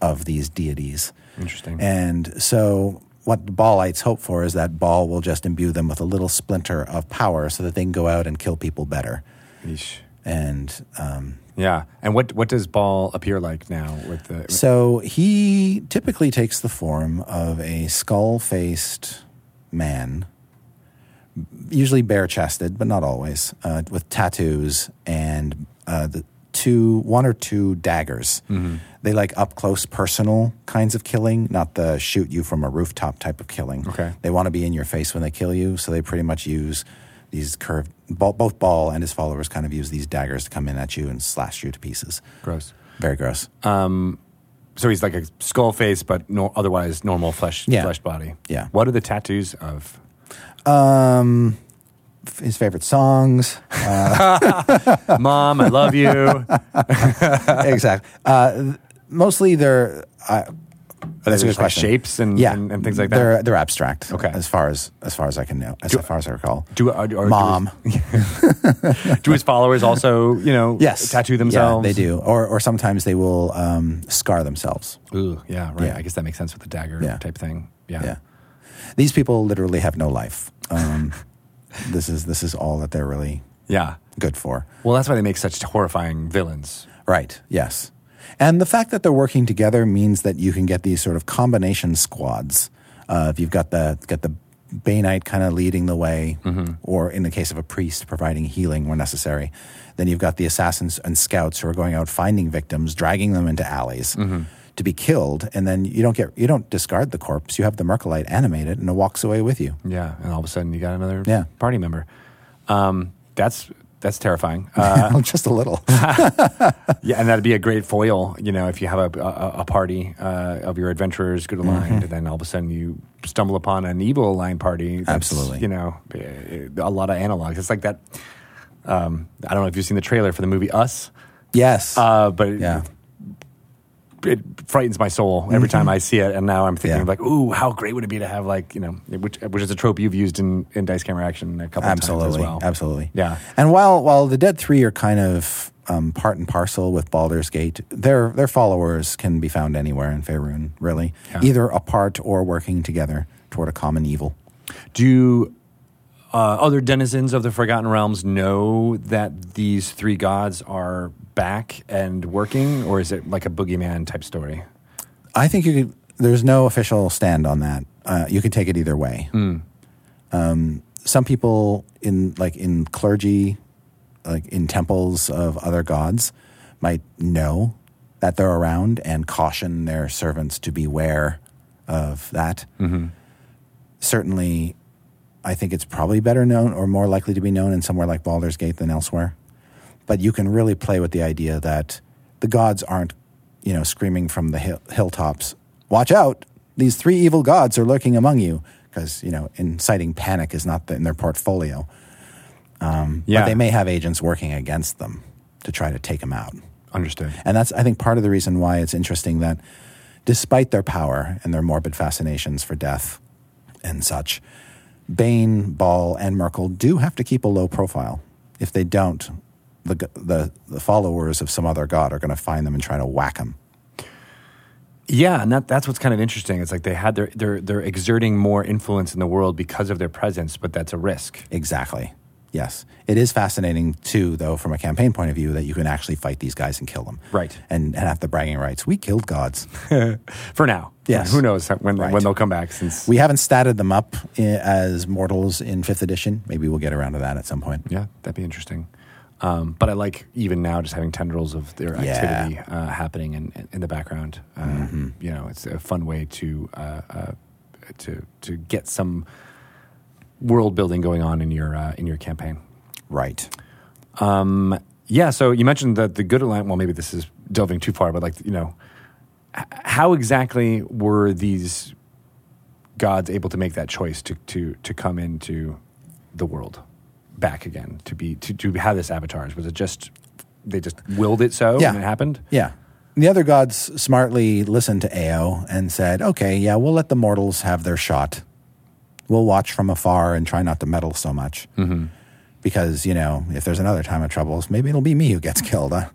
of these deities. Interesting. And so, what the Bhaalites hope for is that Bhaal will just imbue them with a little splinter of power so that they can go out and kill people better. Yeesh. And um, Yeah, and what what does Bhaal appear like now with the? so, he typically takes the form of a skull faced man, usually bare chested, but not always, uh, with tattoos and uh, the two, one or two daggers. They like up close, personal kinds of killing, not the shoot you from a rooftop type of killing. Okay. They want to be in your face when they kill you, so they pretty much use these curved. Both Bhaal and his followers kind of use these daggers to come in at you and slash you to pieces. Gross. Very gross. So he's like a skull face, but no, otherwise normal flesh, Yeah. flesh body. Yeah. What are the tattoos of? Um, his favorite songs. Mom, I love you. exactly. Uh, mostly they're. Uh, that's a good question. shapes and- yeah, and- and things like that? They're they're abstract. Okay. As far as as far as I can know, as Do- far as I recall. Do, are, are, Mom. Do his followers also, you know, Yes. tattoo themselves? Yeah, they do. Or or sometimes they will um, scar themselves. Ooh, yeah, right. Yeah. I guess that makes sense with the dagger Yeah. type thing. Yeah. Yeah. These people literally have no life. Um, this is this is all that they're really Yeah. good for. Well, that's why they make such horrifying villains. Right. Yes. And the fact that they're working together means that you can get these sort of combination squads. Uh, if you've got the got the Baneite kind of leading the way, or in the case of a priest providing healing where necessary, then you've got the assassins and scouts who are going out finding victims, dragging them into alleys to be killed, and then you don't get you don't discard the corpse. You have the Myrkulite animated, and it walks away with you. Yeah. And all of a sudden you got another Yeah. party member. Um, that's that's terrifying. Uh, Just a little. yeah, and that'd be a great foil, you know, if you have a, a, a party uh, of your adventurers good aligned, and then all of a sudden you stumble upon an evil aligned party. Absolutely. You know, eh, a lot of analogs. It's like that. Um, I don't know if you've seen the trailer for the movie Us, yes. uh, but yeah. It frightens my soul every time I see it. And now I'm thinking Mm-hmm. Yeah. of like, ooh, how great would it be to have like, you know, which, which is a trope you've used in, in Dice Camera Action a couple absolutely, times as well. absolutely. Yeah. And while while the Dead Three are kind of um, part and parcel with Baldur's Gate, their their followers can be found anywhere in Faerun, really, Yeah. either apart or working together toward a common evil. Do uh, other denizens of the Forgotten Realms know that these three gods are back and working, or is it like a boogeyman type story? I think you could. There's no official stand on that. Uh, you can take it either way. Um, some people in like in clergy, like in temples of other gods, might know that they're around and caution their servants to beware of that. Certainly, I think it's probably better known or more likely to be known in somewhere like Baldur's Gate than elsewhere. But you can really play with the idea that the gods aren't, you know, screaming from the hill- hilltops, "Watch out! These three evil gods are lurking among you." Because you know, inciting panic is not in their portfolio. Um, yeah, But they may have agents working against them to try to take them out. understood. And that's, I think, part of the reason why it's interesting that despite their power and their morbid fascinations for death and such, Bane, Bhaal, and Myrkul do have to keep a low profile. If they don't, the, the, the followers of some other god are going to find them and try to whack them. Yeah, and that, that's what's kind of interesting. It's like they had their they're they're exerting more influence in the world because of their presence, but that's a risk. Exactly. Yes. It is fascinating, too, though, from a campaign point of view, that you can actually fight these guys and kill them. Right. And, and have the bragging rights. We killed gods. For now, Yes. Who knows when Right. when they'll come back? Since We haven't statted them up as mortals in fifth edition. Maybe we'll get around to that at some point. Yeah, that'd be interesting. Um, but I like even now just having tendrils of their Yeah. activity uh, happening in, in the background. Uh, Mm-hmm. You know, it's a fun way to uh, uh, to to get some world building going on in your uh, in your campaign. Right. Um, yeah. So you mentioned that the good alliance. Well, maybe this is delving too far, but like you know, h- how exactly were these gods able to make that choice to to to come into the world back again to be to to have this avatars? Was it just they just willed it so Yeah. and it happened? Yeah. The other gods smartly listened to Ao and said, okay, yeah, we'll let the mortals have their shot. We'll watch from afar and try not to meddle so much. Mm-hmm. Because, you know, if there's another time of troubles, maybe it'll be me who gets killed. Huh?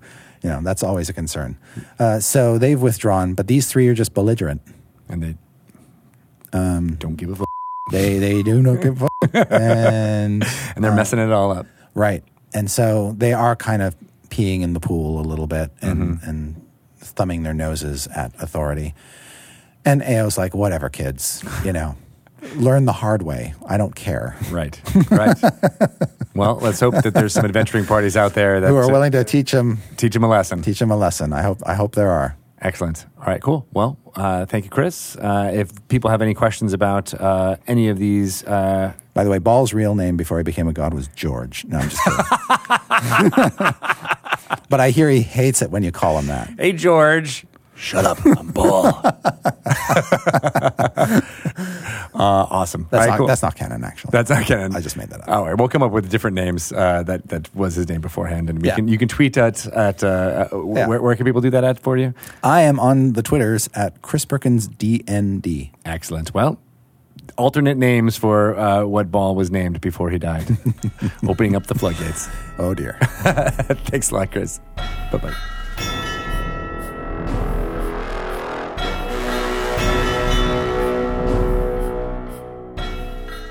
You know, that's always a concern. Uh, so they've withdrawn, but these three are just belligerent. And they Um, don't give a fuck, They, they do not give a fuck. And and they're messing it all up. Right. And so they are kind of peeing in the pool a little bit and, and thumbing their noses at authority. And Ao's like, whatever, kids, you know, learn the hard way. I don't care. Right. Right. well, let's hope that there's some adventuring parties out there that Who are uh, willing to teach them, teach them a lesson. teach them a lesson. I hope, I hope there are. Excellent. All right, cool. Well, uh, thank you, Chris. Uh, if people have any questions about uh, any of these, uh, By the way, Bhaal's real name before he became a god was George. No, I'm just kidding. but I hear he hates it when you call him that. hey, George. Shut up, I'm Bhaal. uh, awesome. That's, right, not, cool. that's not canon, actually. That's not canon. I just made that up. All right, we'll come up with different names. Uh, that that was his name beforehand, and we Yeah. can you can tweet at at uh, uh, Yeah. where, where can people do that at for you? I am on the Twitters at Chris Perkins DND. Excellent. Well, alternate names for uh, what Bhaal was named before he died, opening up the floodgates. Oh dear. Thanks a lot, Chris. Bye bye.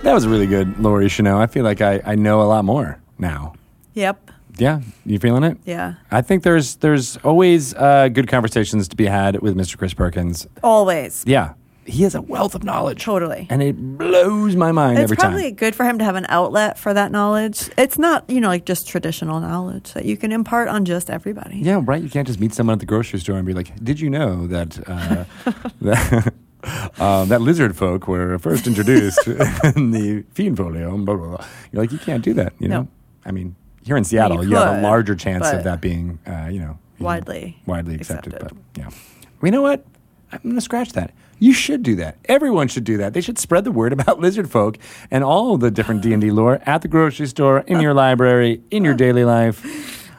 That was really good, Lori Chanel. I feel like I, I know a lot more now. Yep. Yeah, you feeling it? Yeah. I think there's there's always uh, good conversations to be had with Mr. Chris Perkins. Always. Yeah, he has a wealth of knowledge. Totally. and it blows my mind It's every probably good for him to have an outlet for that knowledge. It's not, you know, like just traditional knowledge that you can impart on just everybody. Yeah, right. You can't just meet someone at the grocery store and be like, "Did you know that uh, that, um, that lizard folk were first introduced in the fiend folio?" Blah, blah, blah. You're like, you can't do that. You know, No. I mean, here in Seattle, you you, have a larger chance of that being, uh, you know, you Widely widely accepted. accepted. But yeah, well, you know what? I'm going to scratch that. You should do that. Everyone should do that. They should spread the word about lizard folk and all the different D and D lore at the grocery store, in your library, in your daily life.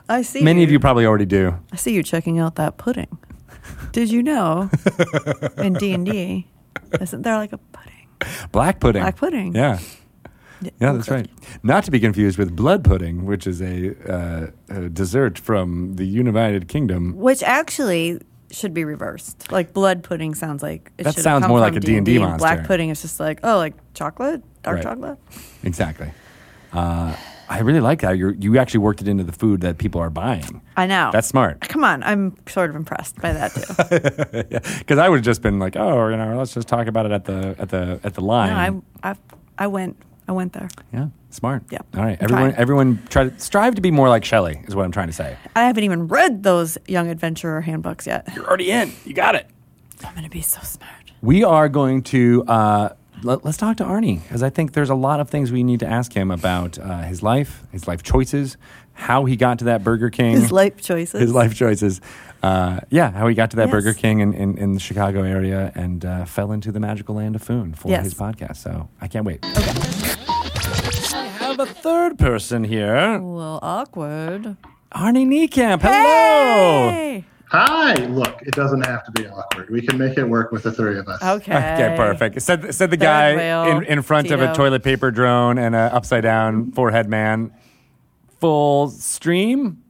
I see. Many of you probably already do. I see you checking out that pudding. Did you know in D and D, isn't there like a pudding? Black pudding. Black pudding. Yeah. Yeah, that's right. Not to be confused with blood pudding, which is a, uh, a dessert from the United Kingdom. Which actually should be reversed. Like blood pudding sounds like it That should sounds come more from like a D&D monster. Black pudding is just like oh, like chocolate, dark Right. chocolate. Exactly. Uh, I really like how you you actually worked it into the food that people are buying. I know. That's smart. Come on, I'm sort of impressed by that too. Because I would have just been like, oh, you know, let's just talk about it at the at the at the line. no, I, I, I went, I went there. yeah, smart. Yeah. All right, everyone, trying. everyone, try to strive to be more like Shelly. Is what I'm trying to say. I haven't even read those young adventurer handbooks yet. You're already in. You got it. I'm gonna be so smart. We are going to uh, let, us talk to Arnie because I think there's a lot of things we need to ask him about uh, his life, his life choices, how he got to that Burger King, His life choices. his life choices. Uh, yeah, how he got to that Yes. Burger King in, in, in the Chicago area and uh, fell into the magical land of Foon for Yes. his podcast. So I can't wait. Okay. I have a third person here, A little awkward. Arnie Niekamp. Hello. Hey! Hi. Look, it doesn't have to be awkward. We can make it work with the three of us. Okay. Okay, perfect. Said said the Third guy wheel, in, in front of a toilet paper drone and an upside down forehead man. Full stream.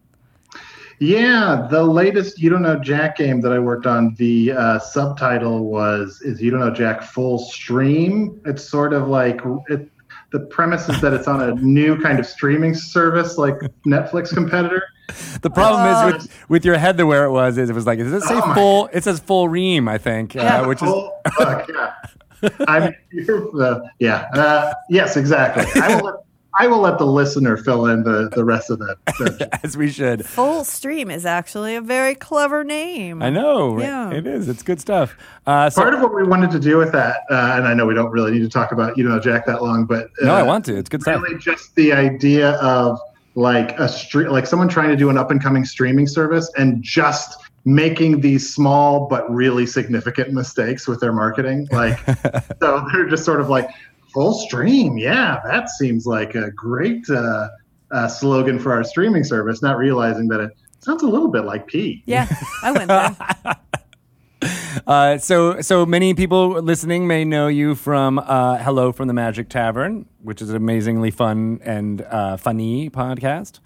Yeah, the latest You Don't Know Jack game that I worked on, the uh, subtitle was "Is You Don't Know Jack Full Stream?" It's sort of like it, the premise is that it's on a new kind of streaming service, like Netflix competitor. The problem Oh. is with, with your head the where it was is it was like does it say Oh my- full? It says full ream, I think, Yeah. uh, which is Full- fuck, yeah. I'm you're, uh, yeah. Uh, yes, exactly. I will let I will let the listener fill in the, the rest of that. that as we should. Full Stream is actually a very clever name. I know. Yeah. it is. It's good stuff. Uh, so, Part of what we wanted to do with that, uh, and I know we don't really need to talk about you know Jack that long, but uh, no, I want to. It's good stuff. really just the idea of like a street, like someone trying to do an up and coming streaming service and just making these small but really significant mistakes with their marketing. Like, so they're just sort of like full stream. Yeah, that seems like a great uh, uh, slogan for our streaming service. Not realizing that it sounds a little bit like P. Yeah, I went there. Uh, so, so many people listening may know you from uh, "Hello from the Magic Tavern," which is an amazingly fun and uh, funny podcast.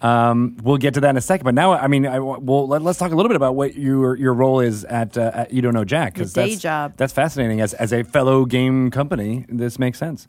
Um, we'll get to that in a second, but now, I mean, I, well, let, us talk a little bit about what your your role is at, uh, at You Don't Know Jack because day that's, job. That's fascinating. As as a fellow game company, this makes sense.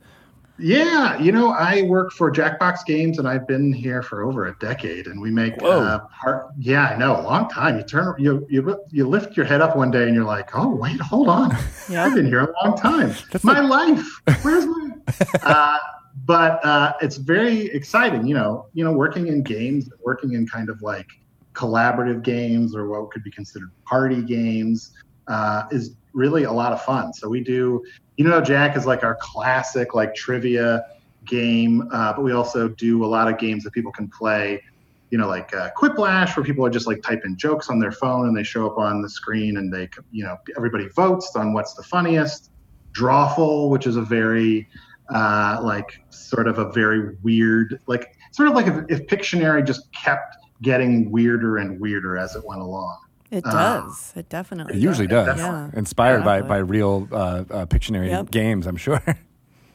Yeah, you know, I work for Jackbox Games, and I've been here for over a decade. And we make, uh, part, yeah, I know, a long time. You turn, you you you lift your head up one day, and you're like, oh wait, hold on, Yeah. I've been here a long time. That's my life, where's my? uh, but uh, it's very exciting, you know, you know, working in games, working in kind of like collaborative games or what could be considered party games uh, is really a lot of fun. So we do, you know, Jack is like our classic like trivia game, uh, but we also do a lot of games that people can play. You know, like uh, Quiplash, where people are just like typing jokes on their phone and they show up on the screen and they, you know, everybody votes on what's the funniest. Drawful, which is a very uh, like sort of a very weird, like sort of like if, if Pictionary just kept getting weirder and weirder as it went along. It Uh, does. it definitely. It usually does. Yeah. Inspired by, Exactly. by real uh, uh, Pictionary Yep. games, I'm sure.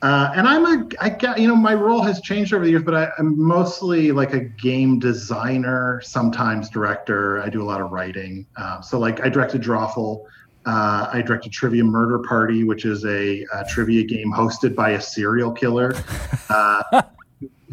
Uh, and I'm a, I got, you know, my role has changed over the years, but I, I'm mostly like a game designer, sometimes director. I do a lot of writing. Uh, so, like, I directed Drawful. Uh, I directed Trivia Murder Party, which is a, uh trivia game hosted by a serial killer uh,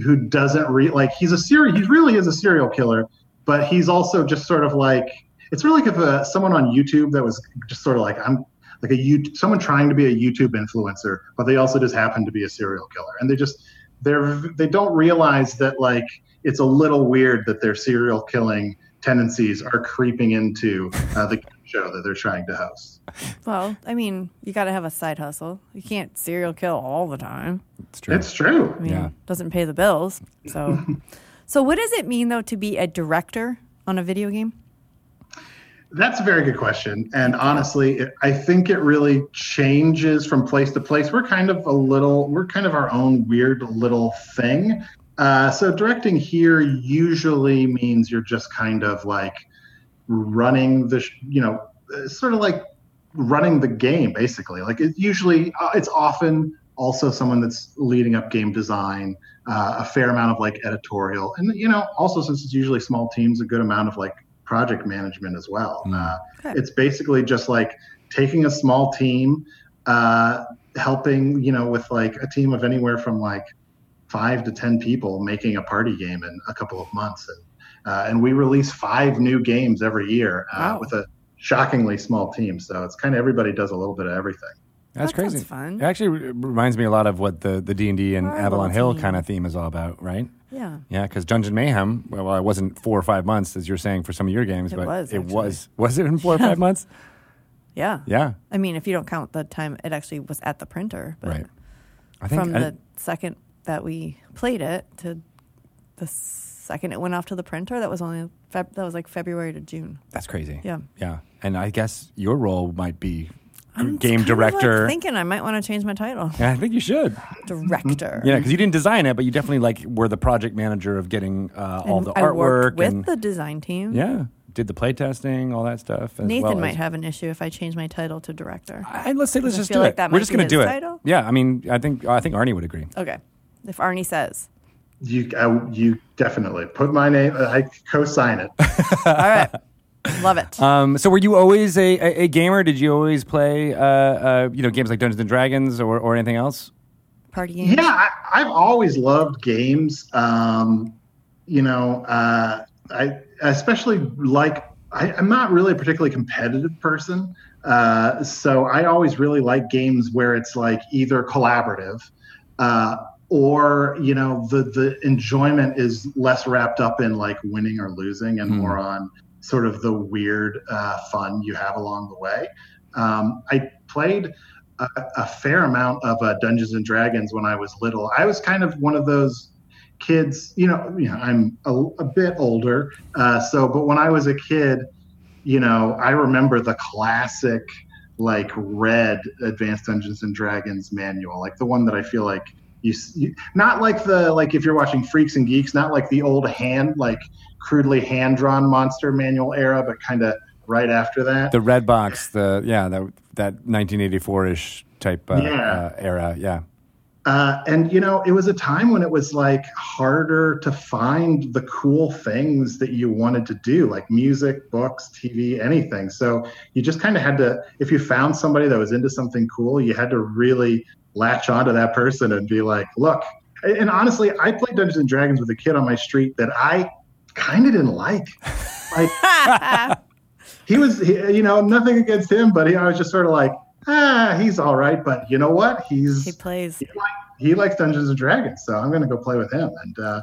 who doesn't re like he's a serial. He really is a serial killer, but he's also just sort of like it's really like if uh, someone on YouTube that was just sort of like I'm like a you someone trying to be a YouTube influencer, but they also just happen to be a serial killer, and they just they're they don't realize that like it's a little weird that their serial killing tendencies are creeping into uh, the show that they're trying to host. Well, I mean, you got to have a side hustle. You can't serial kill all the time. It's true. It's true. I mean, Yeah. doesn't pay the bills. So, so what does it mean though to be a director on a video game? That's a very good question. And honestly, it, I think it really changes from place to place. We're kind of a little, we're kind of our own weird little thing. Uh, so directing here usually means you're just kind of like running the, you know, sort of like running the game basically. Like it usually, uh, it's often also someone that's leading up game design, uh, a fair amount of like editorial, and you know, also since it's usually small teams, a good amount of like project management as well. Mm. Uh, Okay. it's basically just like taking a small team, uh, helping you know with like a team of anywhere from like five to ten people making a party game in a couple of months, and uh, and we release five new games every year uh, Wow. with a shockingly small team. So it's kind of everybody does a little bit of everything. That's That sounds crazy. fun. It actually reminds me a lot of what the, the D&D and Avalon Hill kind of theme is all about, right? Yeah. Yeah, because Dungeon Mayhem, well, it wasn't four or five months, as you're saying for some of your games, It but was, it actually. was. Was it in four or five months? Yeah. Yeah, I mean, if you don't count the time it actually was at the printer, but right. I think from I- the second that we played it to the second it went off to the printer, that was only Feb- that was like February to June. that's crazy. Yeah. yeah. And I guess your role might be I'm game kind of, like, director. thinking I might want to change my title, yeah, I think you should. director. Yeah, because you didn't design it, but you definitely like were the project manager of getting uh, all And the I artwork worked with and the design team. yeah, did the play testing, all that stuff. as Nathan well might as- have an issue if I change my title to director. I, let's say let's just do like it. that We're just going to do it. title. Yeah, I mean, I think I think Arnie would agree. Okay. If Arnie says. You uh, you definitely put my name. I co-sign it. All right. Love it. Um, so were you always a, a, a gamer? Did you always play uh, uh, you know games like Dungeons and Dragons or, or anything else? Party games. Yeah, I, I've always loved games. Um, you know, uh, I especially like. I, I'm not really a particularly competitive person, uh, so I always really like games where it's like either collaborative, uh, or you know, the the enjoyment is less wrapped up in like winning or losing, and Hmm. more on sort of the weird uh, fun you have along the way. Um, I played a, a fair amount of uh, Dungeons and Dragons when I was little. I was kind of one of those kids, you know, you know I'm a, a bit older, uh, so but when I was a kid, you know, I remember the classic like red Advanced Dungeons and Dragons manual, like the one that I feel like you, you not like the like if you're watching Freaks and Geeks, not like the old hand like crudely hand drawn monster manual era, but kind of right after that. The red box, the yeah, that that 1984 ish type uh, Yeah. uh, era. Yeah, Uh, and you know, it was a time when it was like harder to find the cool things that you wanted to do, like music, books, TV, anything. So you just kind of had to, if you found somebody that was into something cool, you had to really latch onto that person and be like, look. And honestly, I played Dungeons and Dragons with a kid on my street that I kind of didn't like. Like he was, he, you know, nothing against him, but he, I was just sort of like, ah, he's all right. But you know what? He's he plays. he, like, he likes Dungeons and Dragons, so I'm going to go play with him. And uh,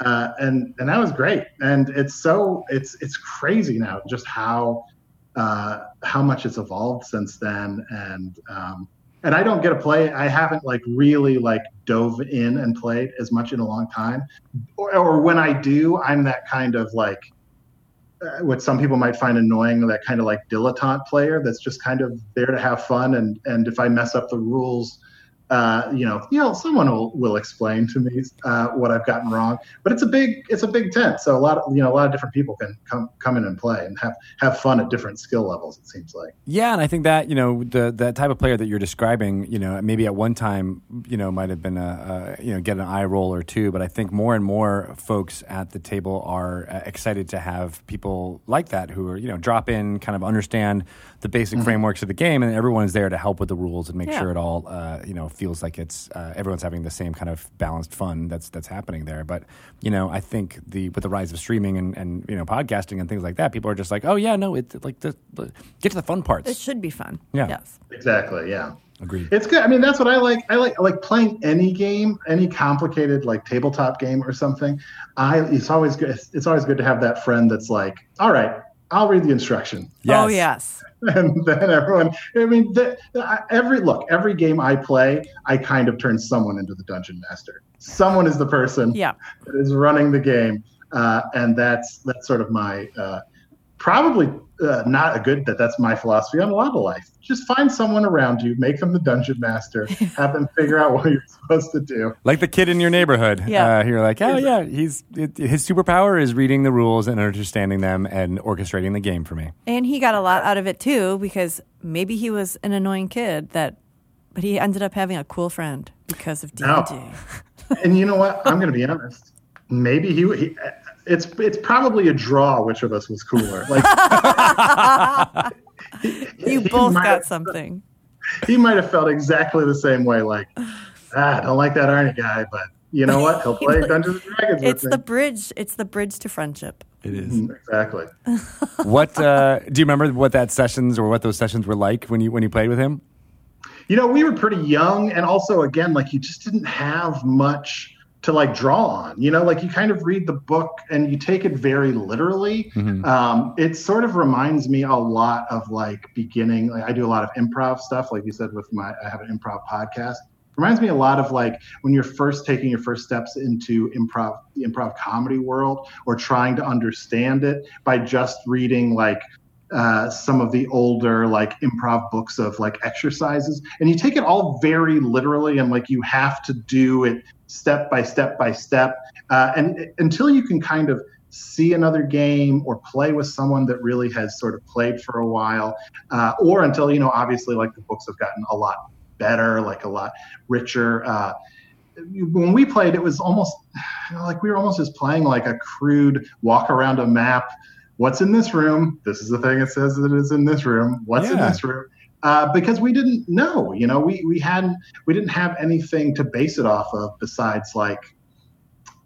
uh, and and that was great. And it's so it's it's crazy now just how uh, how much it's evolved since then. And um, and I don't get to play. I haven't like really like dove in and played as much in a long time. Or, or when I do, I'm that kind of like uh, what some people might find annoying, that kind of like dilettante player that's just kind of there to have fun. And and if I mess up the rules, uh, you know, you know, someone will, will explain to me uh, what I've gotten wrong. But it's a big, it's a big tent, so a lot of you know, a lot of different people can come come in and play and have have fun at different skill levels. It seems like. Yeah, and I think that you know the the type of player that you're describing, you know, maybe at one time, you know, might have been a, a you know get an eye roll or two, but I think more and more folks at the table are uh, excited to have people like that who are you know drop in, kind of understand the basic Mm-hmm. frameworks of the game, and everyone's there to help with the rules and make Yeah. sure it all uh, you know feels like it's uh, everyone's having the same kind of balanced fun that's that's happening there. But you know, I think the with the rise of streaming and, and you know podcasting and things like that, people are just like, oh yeah, no, it's like the, the get to the fun parts. It should be fun. Yeah. Yes. Exactly. Yeah. Agreed. It's good. I mean, that's what I like. I like like playing any game, any complicated like tabletop game or something. I it's always good. It's always good to have that friend that's like, all right, I'll read the instruction, Oh yes. and then everyone. I mean, the, every look, every game I play, I kind of turn someone into the dungeon master. Someone is the person Yeah. that is running the game, uh, and that's that's sort of my uh, probably uh, not a good that that's my philosophy on a lot of life. Just find someone around you, make them the dungeon master, have them figure out what you're supposed to do. Like the kid in your neighborhood. Yeah. Uh, you're like, oh yeah, he's it, his superpower is reading the rules and understanding them and orchestrating the game for me. And he got a lot out of it too because maybe he was an annoying kid that, but he ended up having a cool friend because of D&D. And you know what? I'm going to be honest. Maybe he, he. It's it's probably a draw. Which of us was cooler? Like You both got have- something. He might have felt exactly the same way. Like, ah, I don't like that Arnie guy, but you know what? He'll play Dungeons and Dragons It's with the me. bridge. It's the bridge to friendship. It is. Exactly. what uh, do you remember? What that sessions or what those sessions were like when you when you played with him? You know, we were pretty young, and also, again, like you just didn't have much to like draw on. You know, like you kind of read the book and you take it very literally. Um, it sort of reminds me a lot of like beginning. Like I do a lot of improv stuff, like you said, with my I have an improv podcast. Reminds me a lot of like when you're first taking your first steps into improv, the improv comedy world, or trying to understand it by just reading like uh, some of the older like improv books of like exercises and you take it all very literally and like you have to do it step by step by step. Uh, and until you can kind of see another game or play with someone that really has sort of played for a while uh, or until you know obviously like the books have gotten a lot better like a lot richer uh, when we played it was almost you know, like we were almost just playing like a crude walk around a map. What's in this room? This is the thing it says that it's in this room. What's in this room uh, because we didn't know you know we, we hadn't we didn't have anything to base it off of besides like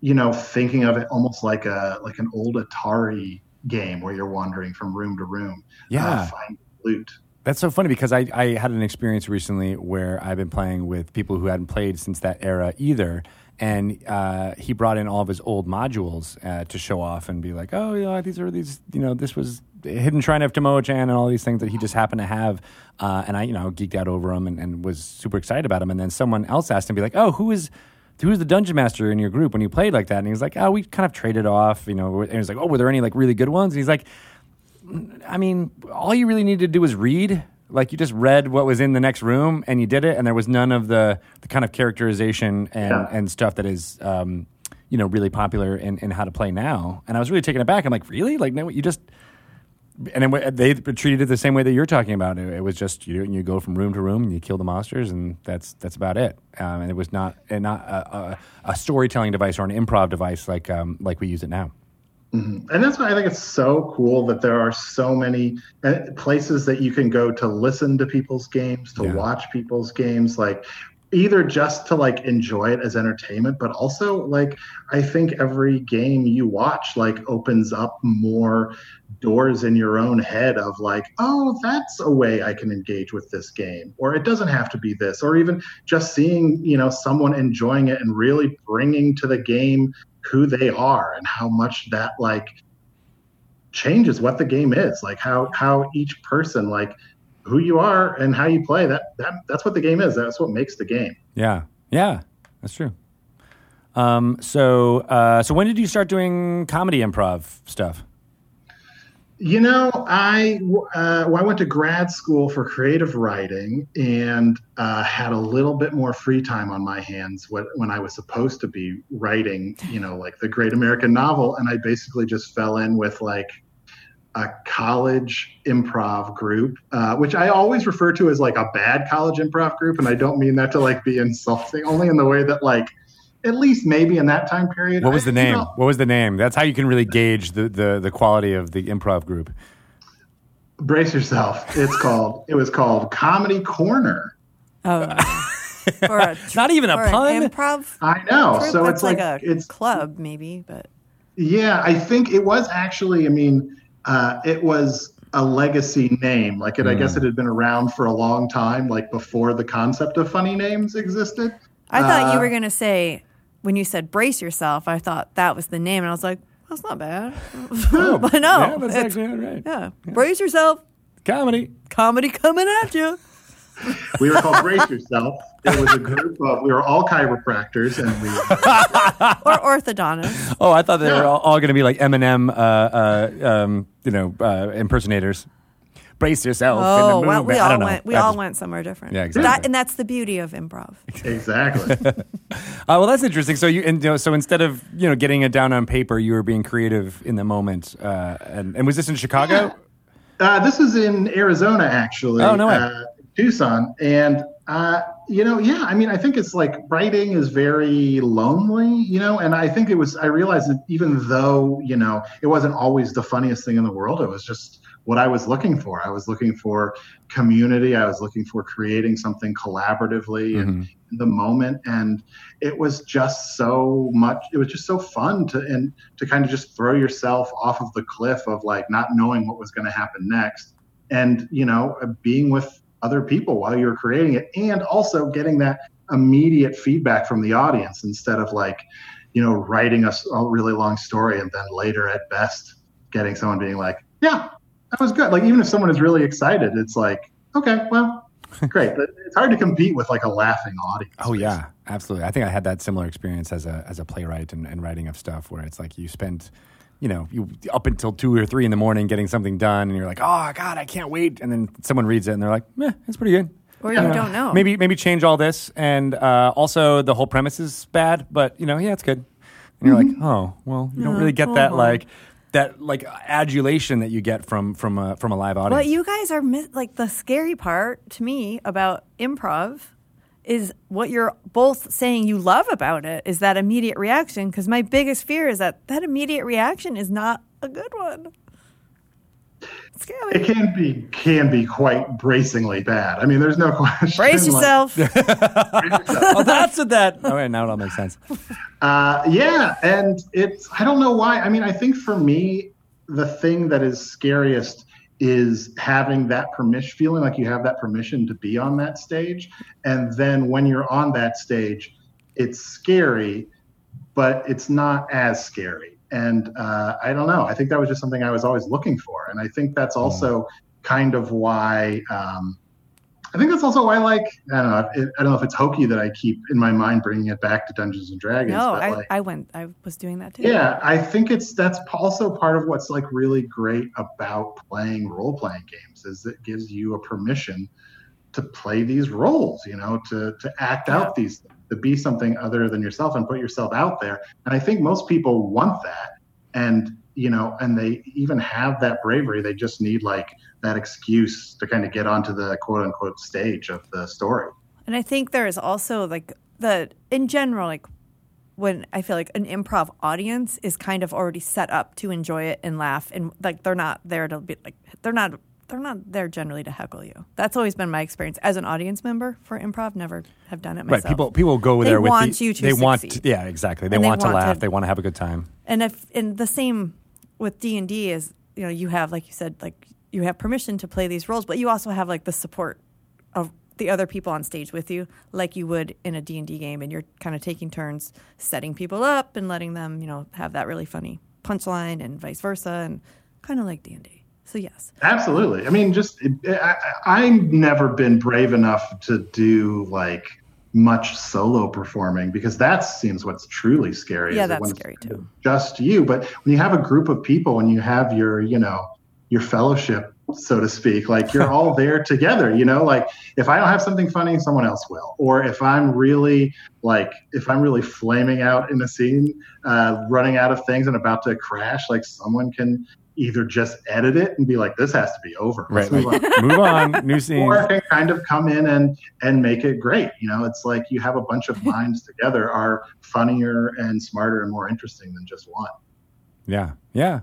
you know thinking of it almost like a like an old atari game where you're wandering from room to room Yeah. uh, finding loot That's so funny because I, I had an experience recently where I've been playing with people who hadn't played since that era either. And uh, he brought in all of his old modules uh, to show off and be like, oh, yeah, these are these, you know, this was Hidden Shrine of Tamoachan and all these things that he just happened to have. Uh, and I, you know, geeked out over him and, and was super excited about him. And then someone else asked him, be like, oh, who is who's the dungeon master in your group when you played like that? And he was like, oh, we kind of traded off, you know. And he was like, oh, were there any like really good ones? And he's like, I mean, all you really needed to do was read. Like you just read what was in the next room and you did it, and there was none of the, the kind of characterization and, Yeah. and stuff that is, um, you know, really popular in, in how to play now. And I was really taken aback. I'm like, really? Like, no, you just and then they treated it the same way that you're talking about. It, it was just you you go from room to room and you kill the monsters, and that's that's about it. Um, and it was not and not a, a, a storytelling device or an improv device like um, like we use it now. And that's why I think it's so cool that there are so many uh, places that you can go to listen to people's games, to Yeah. watch people's games. Like either just to like enjoy it as entertainment but also like i think every game you watch like opens up more doors in your own head of like oh that's a way i can engage with this game or it doesn't have to be this or even just seeing you know someone enjoying it and really bringing to the game who they are and how much that like changes what the game is like how how each person like who you are and how you play that, that that's what the game is. That's what makes the game. Yeah, yeah, that's true. Um, so, uh, so when did you start doing comedy improv stuff? You know, I uh, well, I went to grad school for creative writing and uh, had a little bit more free time on my hands when, when I was supposed to be writing, you know, like the Great American Novel, and I basically just fell in with like a college improv group, uh, which I always refer to as like a bad college improv group, and I don't mean that to like be insulting, only in the way that like at least maybe in that time period. What was I- the you name? know, What was the name? That's how you can really gauge the, the, the quality of the improv group. brace yourself. It's called. It was called Comedy Corner. Oh, or a, Not even a or an pun? improv. I know. group? So That's it's like, a it's club, maybe, but yeah. I think it was actually. I mean, uh, it was a legacy name. Like it, I Hmm. guess it had been around for a long time, like before the concept of funny names existed. I thought you Uh, were going to say when you said brace yourself. I thought that was the name, and I was like, that's not bad. but no, yeah, that's it's- actually right. yeah, brace yourself. Comedy. Comedy coming at you. We were called Brace Yourself. It was a group of. We were all chiropractors, and we. or orthodontists. Oh, I thought they were all, all going to be like Eminem, uh, uh, um, you know, uh, impersonators. Brace yourself. in the Oh, well, we all went. We I all went somewhere different. Yeah, exactly. That, and that's the beauty of improv. Exactly. Uh, well, that's interesting. So you, and, you know, so instead of you know getting it down on paper, you were being creative in the moment. Uh, and, and was this in Chicago? Uh, this was in Arizona, actually. Oh, no way. Uh, Tucson, and uh, you know, yeah. I mean, I think it's like writing is very lonely, you know. And I think it was. I realized that even though you know it wasn't always the funniest thing in the world, it was just what I was looking for. I was looking for community. I was looking for creating something collaboratively and in the moment, and it was just so much. It was just so fun to and to kind of just throw yourself off of the cliff of like not knowing what was going to happen next and you know being with other people while you're creating it and also getting that immediate feedback from the audience instead of like you know writing a really long story and then later at best getting someone being like yeah that was good. Like even if someone is really excited it's like okay well great. But it's hard to compete with like a laughing audience. Oh yeah, absolutely. I think I had that similar experience as a as a playwright and, and writing of stuff where it's like you spend, you know, you up until two or three in the morning getting something done, and you're like, oh god, I can't wait, and then someone reads it and they're like, eh, that's pretty good. Or you don't know. Maybe maybe change all this, and uh, also the whole premise is bad, but you know, yeah, it's good. And you're like, oh well, you don't really get that like that like adulation that you get from from a, from a live audience. But you guys are mi- like the scary part to me about improv is what you're both saying you love about it is that immediate reaction. Because my biggest fear is that that immediate reaction is not a good one. It can be can be quite bracingly bad i mean there's no question Brace like- yourself. oh, that's what that. Oh, wait, now it all makes sense. Uh, yeah, and it's I don't know why. I mean, I think for me, the thing that is scariest is having that permission, feeling like you have that permission to be on that stage, and then when you're on that stage, it's scary, but it's not as scary. And uh, I don't know. I think that was just something I was always looking for, and I think that's also kind of why. Um, I think that's also why, like, I don't know. It, I don't know if it's hokey that I keep in my mind bringing it back to Dungeons and Dragons. no, I, like, I went. I was doing that too. yeah, I think it's that's also part of what's like really great about playing role playing games is it gives you a permission to play these roles, you know, to to act out these to be something other than yourself and put yourself out there. And I think most people want that and you know, and they even have that bravery. They just need like that excuse to kind of get onto the quote unquote stage of the story. And I think there is also like the in general like when I feel like an improv audience is kind of already set up to enjoy it and laugh and like they're not there to be like they're not they're not there generally to heckle you. That's always been my experience as an audience member for improv. Never have done it myself. Right. People people go They there with want the, you to they want yeah exactly they And they want to want to- laugh they want to have a good time. and if and the same with D and D is you know you have like you said like you have permission to play these roles, but you also have like the support of the other people on stage with you, like you would in a D and D game, and you're kind of taking turns setting people up and letting them you know have that really funny punchline and vice versa, and kind of like D and D. So yes, Absolutely. I mean, just I, I- I've never been brave enough to do like much solo performing because that seems what's truly scary. Yeah, that's scary, too. Just you, but when you have a group of people and you have your, you know, your fellowship, so to speak, like you're all there together. You know, like if I don't have something funny, someone else will. Or if I'm really like if I'm really flaming out in a scene, uh, running out of things and about to crash, like someone can either just edit it and be like, "This has to be over." Let's Right. move on. Move on. New scene. or I can kind of come in and and make it great. You know, it's like you have a bunch of minds together are funnier and smarter and more interesting than just one. Yeah, yeah.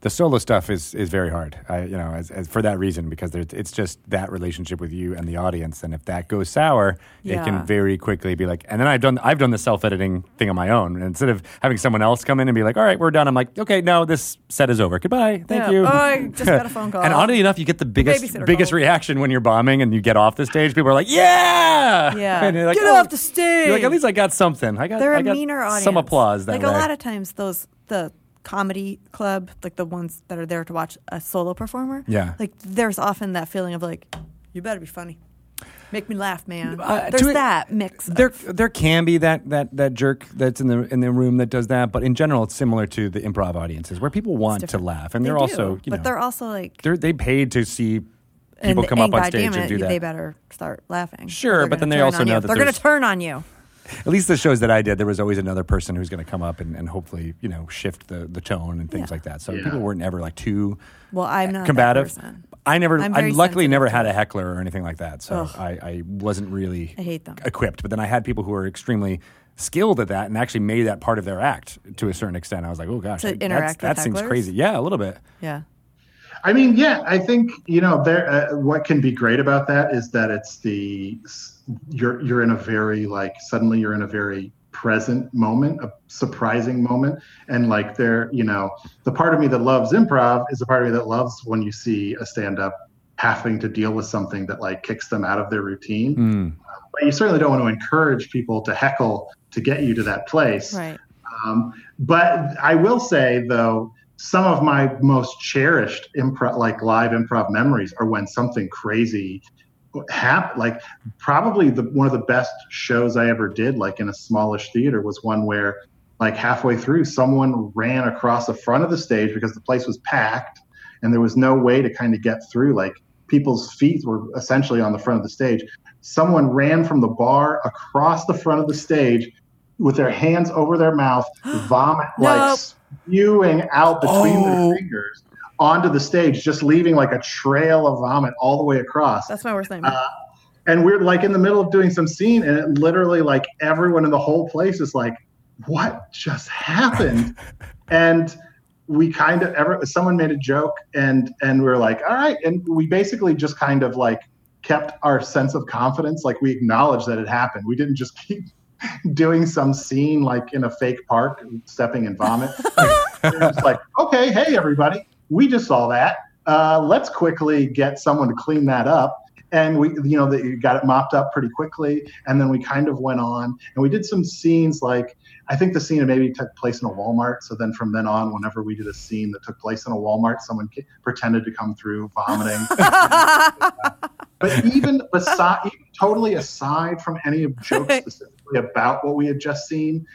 The solo stuff is is very hard. I, you know, as, as for that reason because there's, it's just that relationship with you and the audience, and if that goes sour, it can very quickly be like. And then I've done I've done the self editing thing on my own. And instead of having someone else come in and be like, "All right, we're done," I'm like, "Okay, no, this set is over. Goodbye, thank Yeah. you." Oh, I just got a phone call. and oddly enough, you get the biggest biggest called. reaction when you're bombing and you get off the stage. People are like, "Yeah, Yeah. And you're like, Get "Oh." off the stage. You're like, at least I got something. I got they're I a got meaner audience. some applause that like way. a lot of times, those the comedy club, like the ones that are there to watch a solo performer. Yeah. like there's often that feeling of like, you better be funny, make me laugh, man. Uh, there's it- that mix. of- There, there can be that, that, that jerk that's in the in the room that does that, but in general, it's similar to the improv audiences where people want to laugh, and They they're do, also, you but know, they're also like they're they paid to see people come up on stage goddamn and do that. They better start laughing. Sure, but then they also know you. that they're going to turn on you. At least the shows that I did, there was always another person who's going to come up and, and hopefully, you know, shift the, the tone and things Yeah. like that. So Yeah. people weren't ever like too Well, I'm not combative. That person. I never, I'm I luckily never had a heckler or anything like that. So I, I wasn't really I hate them. equipped. But then I had people who were extremely skilled at that and actually made that part of their act to a certain extent. I was like, oh gosh, To like, that's- interact with that seems hecklers? crazy. Yeah, a little bit. Yeah. I mean, yeah, I think you know there. Uh, what can be great about that is that it's the you're you're in a very like suddenly you're in a very present moment, a surprising moment, and like there, you know, the part of me that loves improv is the part of me that loves when you see a stand up having to deal with something that like kicks them out of their routine. Mm. But you certainly don't want to encourage people to heckle to get you to that place. Right. Um, but I will say though, some of my most cherished improv, like live improv memories, are when something crazy happened. Like probably the one of the best shows I ever did, like in a smallish theater, was one where like halfway through, someone ran across the front of the stage because the place was packed and there was no way to kind of get through. Like people's feet were essentially on the front of the stage. Someone ran from the bar across the front of the stage with their hands over their mouth, vomit like spewing out between Oh. their fingers onto the stage, just leaving like a trail of vomit all the way across. That's my worst nightmare. Uh, and we're like in the middle of doing some scene, and it literally like everyone in the whole place is like, "What just happened?" and we kind of ever someone made a joke, and and we are like, "All right," and we basically just kind of like kept our sense of confidence, like we acknowledged that it happened. We didn't just keep doing some scene like in a fake park, stepping in vomit. it's like, okay, hey everybody, we just saw that. Uh, let's quickly get someone to clean that up. And we, you know, they got it mopped up pretty quickly. And then we kind of went on and we did some scenes like, I think the scene maybe took place in a Walmart. So then from then on, whenever we did a scene that took place in a Walmart, someone ca- pretended to come through vomiting. but even beside, totally aside from any of jokes specifically about what we had just seen,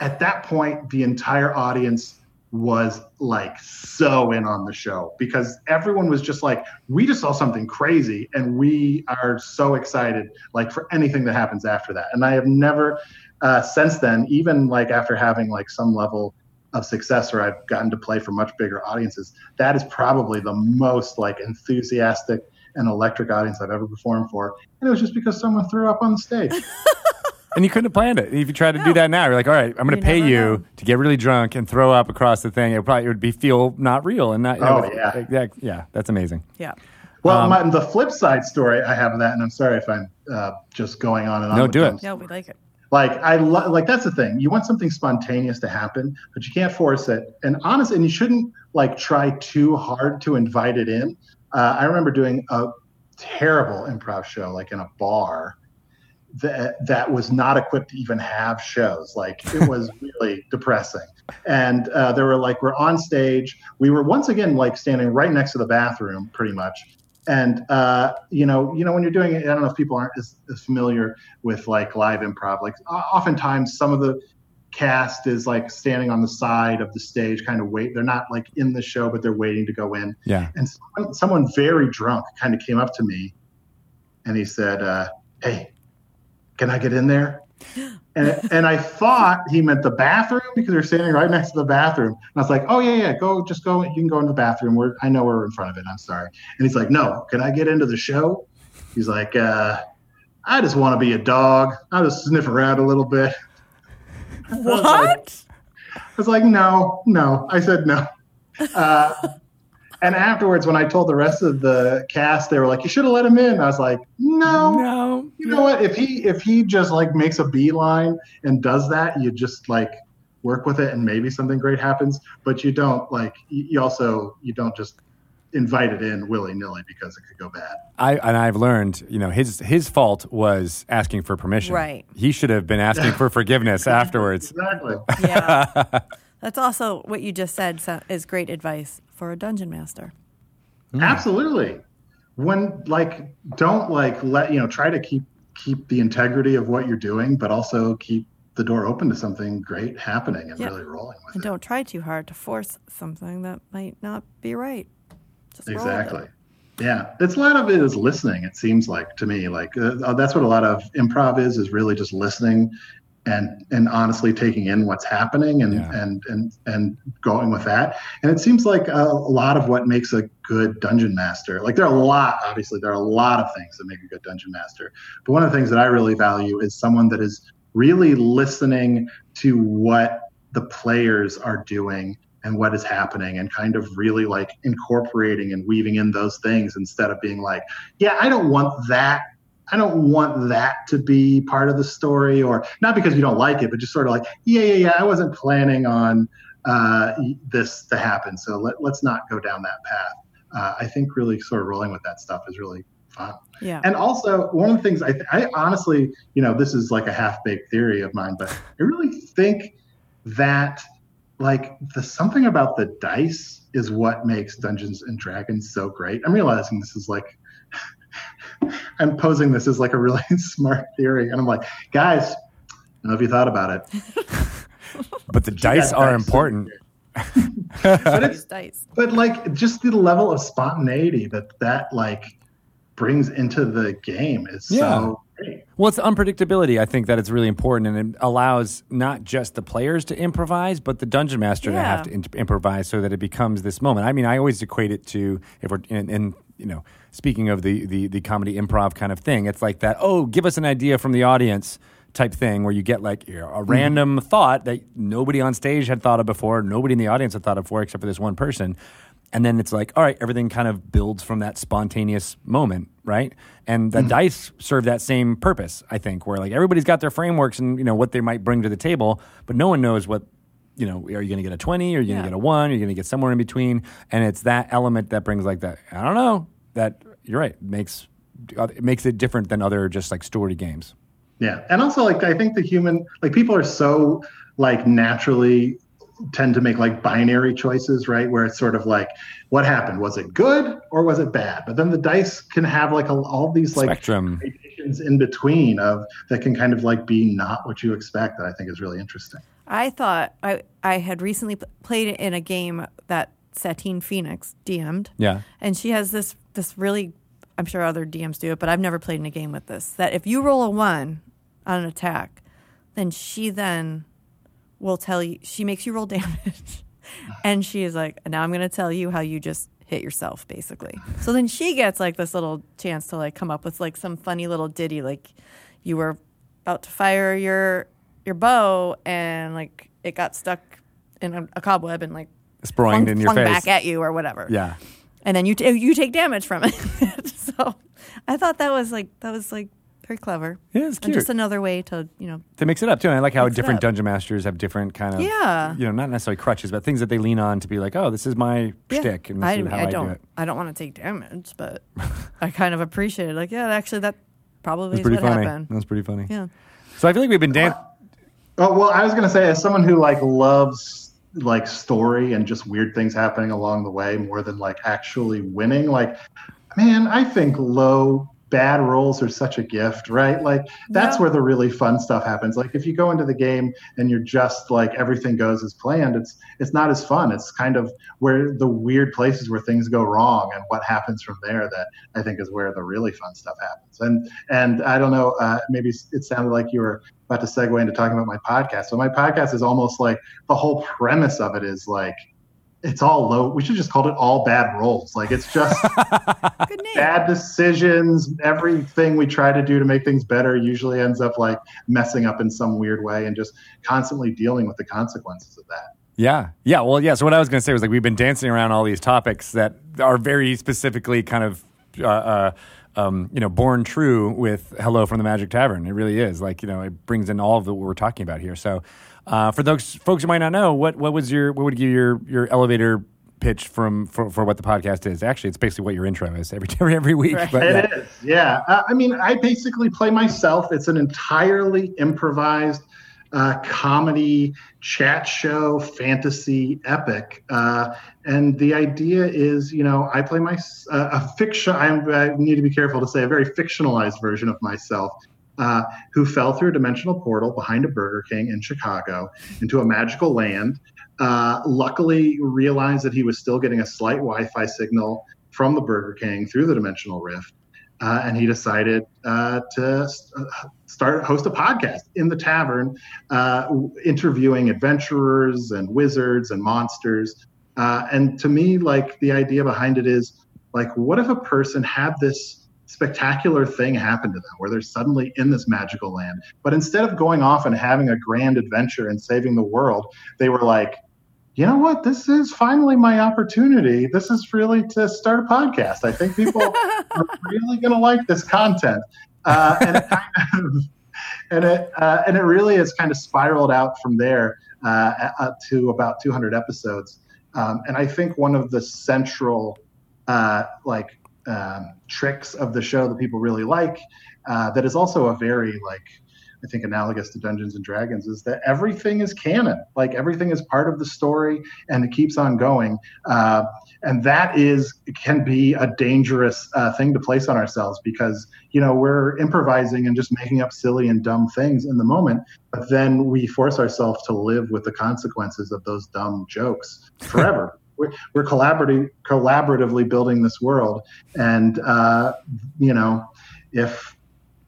at that point, the entire audience was like so in on the show because everyone was just like, we just saw something crazy and we are so excited, like for anything that happens after that. And I have never, uh, since then, even like after having like some level of success or I've gotten to play for much bigger audiences, that is probably the most like enthusiastic and electric audience I've ever performed for. And it was just because someone threw up on the stage. and you couldn't have planned it. If you tried to do that now, you're like, all right, I'm going You to pay never you know. to get really drunk and throw up across the thing. It probably it would be feel not real and not. you know, Oh, yeah. like that- yeah, that's amazing. Yeah. Well, Um, my, the flip side story I have of that, and I'm sorry if I'm uh, just going on and on. No, with do it. them. No, we like it. Like I lo- like that's the thing. You want something spontaneous to happen, but you can't force it. And honest, and you shouldn't like try too hard to invite it in. Uh, I remember doing a terrible improv show, like in a bar, that that was not equipped to even have shows. Like it was really depressing. And uh, there were like we're on stage. We were once again like standing right next to the bathroom, pretty much. And uh, you know, you know, when you're doing it, I don't know if people aren't as, as familiar with like live improv. Like oftentimes, some of the cast is like standing on the side of the stage, kind of wait. They're not like in the show, but they're waiting to go in. Yeah. And someone, someone very drunk kind of came up to me, and he said, uh, "Hey, can I get in there?" And and I thought he meant the bathroom because they're standing right next to the bathroom. And I was like, "Oh yeah, yeah, go, just go. You can go in the bathroom. We're, I know we're in front of it. I'm sorry." And he's like, "No, can I get into the show?" He's like, uh, "I just want to be a dog. I'll just sniff around a little bit." What? I was like, no, no. I said no. Uh, and afterwards, when I told the rest of the cast, they were like, "You should have let him in." I was like, "No, No. you know what? If he if he just like makes a beeline and does that, you just like work with it, and maybe something great happens. But you don't like you you also you don't just invite it in willy nilly because it could go bad. I and I've learned, you know, his his fault was asking for permission. Right. He should have been asking for forgiveness afterwards. Exactly. Yeah. That's also what you just said so, is great advice for a dungeon master. Absolutely. When like don't like let you know try to keep keep the integrity of what you're doing, but also keep the door open to something great happening and Yeah. really rolling with And it. don't try too hard to force something that might not be right. Just roll with it. Exactly. Yeah, it's a lot of it is listening. It seems like to me, like uh, that's what a lot of improv is: is really just listening and and honestly taking in what's happening and Yeah. and and and going with that. And it seems like a, a lot of what makes a good dungeon master. Like there are a lot, obviously, there are a lot of things that make a good dungeon master. But one of the things that I really value is someone that is really listening to what the players are doing and what is happening and kind of really like incorporating and weaving in those things instead of being like, yeah, I don't want that. I don't want that to be part of the story or not because you don't like it, but just sort of like, yeah, yeah, yeah, I wasn't planning on uh, this to happen. So let, let's not go down that path. Uh, I think really sort of rolling with that stuff is really fun. Yeah. And also, one of the things I, th- I honestly, you know, this is like a half baked theory of mine, but I really think that like the something about the dice is what makes Dungeons and Dragons so great. I'm realizing this is like I'm posing this as like a really smart theory, and I'm like, guys, I don't know if you thought about it, But the dice are dice. important. but it's dice. but like just the level of spontaneity that that like brings into the game is Yeah. so great. Well, it's unpredictability. I think that it's really important, and it allows not just the players to improvise, but the dungeon master to have to in- improvise, so that it becomes this moment. I mean, I always equate it to if we're in, in you know, speaking of the, the the comedy improv kind of thing, it's like that. Oh, give us an idea from the audience type thing, where you get like you know, a mm-hmm. random thought that nobody on stage had thought of before, nobody in the audience had thought of before, except for this one person. And then it's like, all right, everything kind of builds from that spontaneous moment, right? And the mm-hmm. dice serve that same purpose, I think, where like everybody's got their frameworks and you know what they might bring to the table, but no one knows what you know. Are you going to get a twenty? Are you going Yeah. to get a one? Are you going to get somewhere in between? And it's that element that brings like that. I don't know. That you're right makes uh, it makes it different than other just like story games. Yeah, and also like I think the human like people are so like naturally tend to make like binary choices, right? Where it's sort of like, what happened? Was it good or was it bad? But then the dice can have like a, all these like Spectrum. gradations in between of that can kind of like be not what you expect. That I think is really interesting. I thought I I had recently played in a game that Satine Phoenix DM'd. Yeah. And she has this this really I'm sure other DMs do it, but I've never played in a game with this. That if you roll a one on an attack, then she then will tell you she makes you roll damage. and she is like, now I'm gonna tell you how you just hit yourself, basically. So then she gets like this little chance to like come up with like some funny little ditty like you were about to fire your your bow and like it got stuck in a, a cobweb and like Sproinged flung, in your flung face. back at you or whatever. yeah. and then you t- you take damage from it. so I thought that was like that was like very clever. Yeah, it's And just another way to you know to mix it up too. And I like how different dungeon masters have different kind of Yeah. you know, not necessarily crutches, but things that they lean on to be like, oh, this is my yeah. shtick, and this I, is how I I, don't do it. I don't want to take damage, but I kind of appreciate it. Like yeah, actually that probably It's is pretty what funny. happened. That's pretty funny. Yeah. So I feel like we've been dancing. Oh well, I was gonna say, as someone who like loves like story and just weird things happening along the way more than like actually winning, like man, I think low bad rolls are such a gift, right? Like that's Yeah. where the really fun stuff happens. Like if you go into the game and you're just like everything goes as planned, it's it's not as fun. It's kind of where the weird places where things go wrong and what happens from there that I think is where the really fun stuff happens. And and I don't know, uh, maybe it sounded like you were about to segue into talking about my podcast. So my podcast is almost like the whole premise of it is like it's all low. We should just call it all bad rolls. Like it's just bad decisions. Everything we try to do to make things better usually ends up like messing up in some weird way and just constantly dealing with the consequences of that. Yeah, yeah. Well, yeah. So what I was going to say was like we've been dancing around all these topics that are very specifically kind of. Uh, uh, um, you know, born true with "Hello from the Magic Tavern." It really is like you know, it brings in all of the, what we're talking about here. So, uh, for those folks who might not know, what what was your what would you your your elevator pitch from for, for what the podcast is? Actually, it's basically what your intro is every every every week. Right. But yeah. It is, yeah. Uh, I mean, I basically play myself. It's an entirely improvised uh, comedy chat show, fantasy epic. Uh, and the idea is, you know, I play my uh, a fiction. I'm, I need to be careful to say a very fictionalized version of myself. Uh, who fell through a dimensional portal behind a Burger King in Chicago into a magical land. Uh, luckily, realized that he was still getting a slight Wi-Fi signal from the Burger King through the dimensional rift, uh, and he decided uh, to uh, start host a podcast in the tavern, uh, interviewing adventurers and wizards and monsters. And to me, like the idea behind it is like, what if a person had this spectacular thing happen to them where they're suddenly in this magical land, but instead of going off and having a grand adventure and saving the world, they were like, you know what? This is finally my opportunity. This is really to start a podcast. I think people are really going to like this content. Uh, and it kind of, and it uh, and it really has kind of spiraled out from there uh, uh, to about 200 episodes. Um, and I think one of the central uh, like um, tricks of the show that people really like, uh, that is also a very like I think analogous to Dungeons and Dragons is that everything is canon. Like everything is part of the story and it keeps on going. Uh, and that is can be a dangerous uh, thing to place on ourselves because you know we're improvising and just making up silly and dumb things in the moment, but then we force ourselves to live with the consequences of those dumb jokes forever. we're, we're collaborating collaboratively building this world, and uh, you know if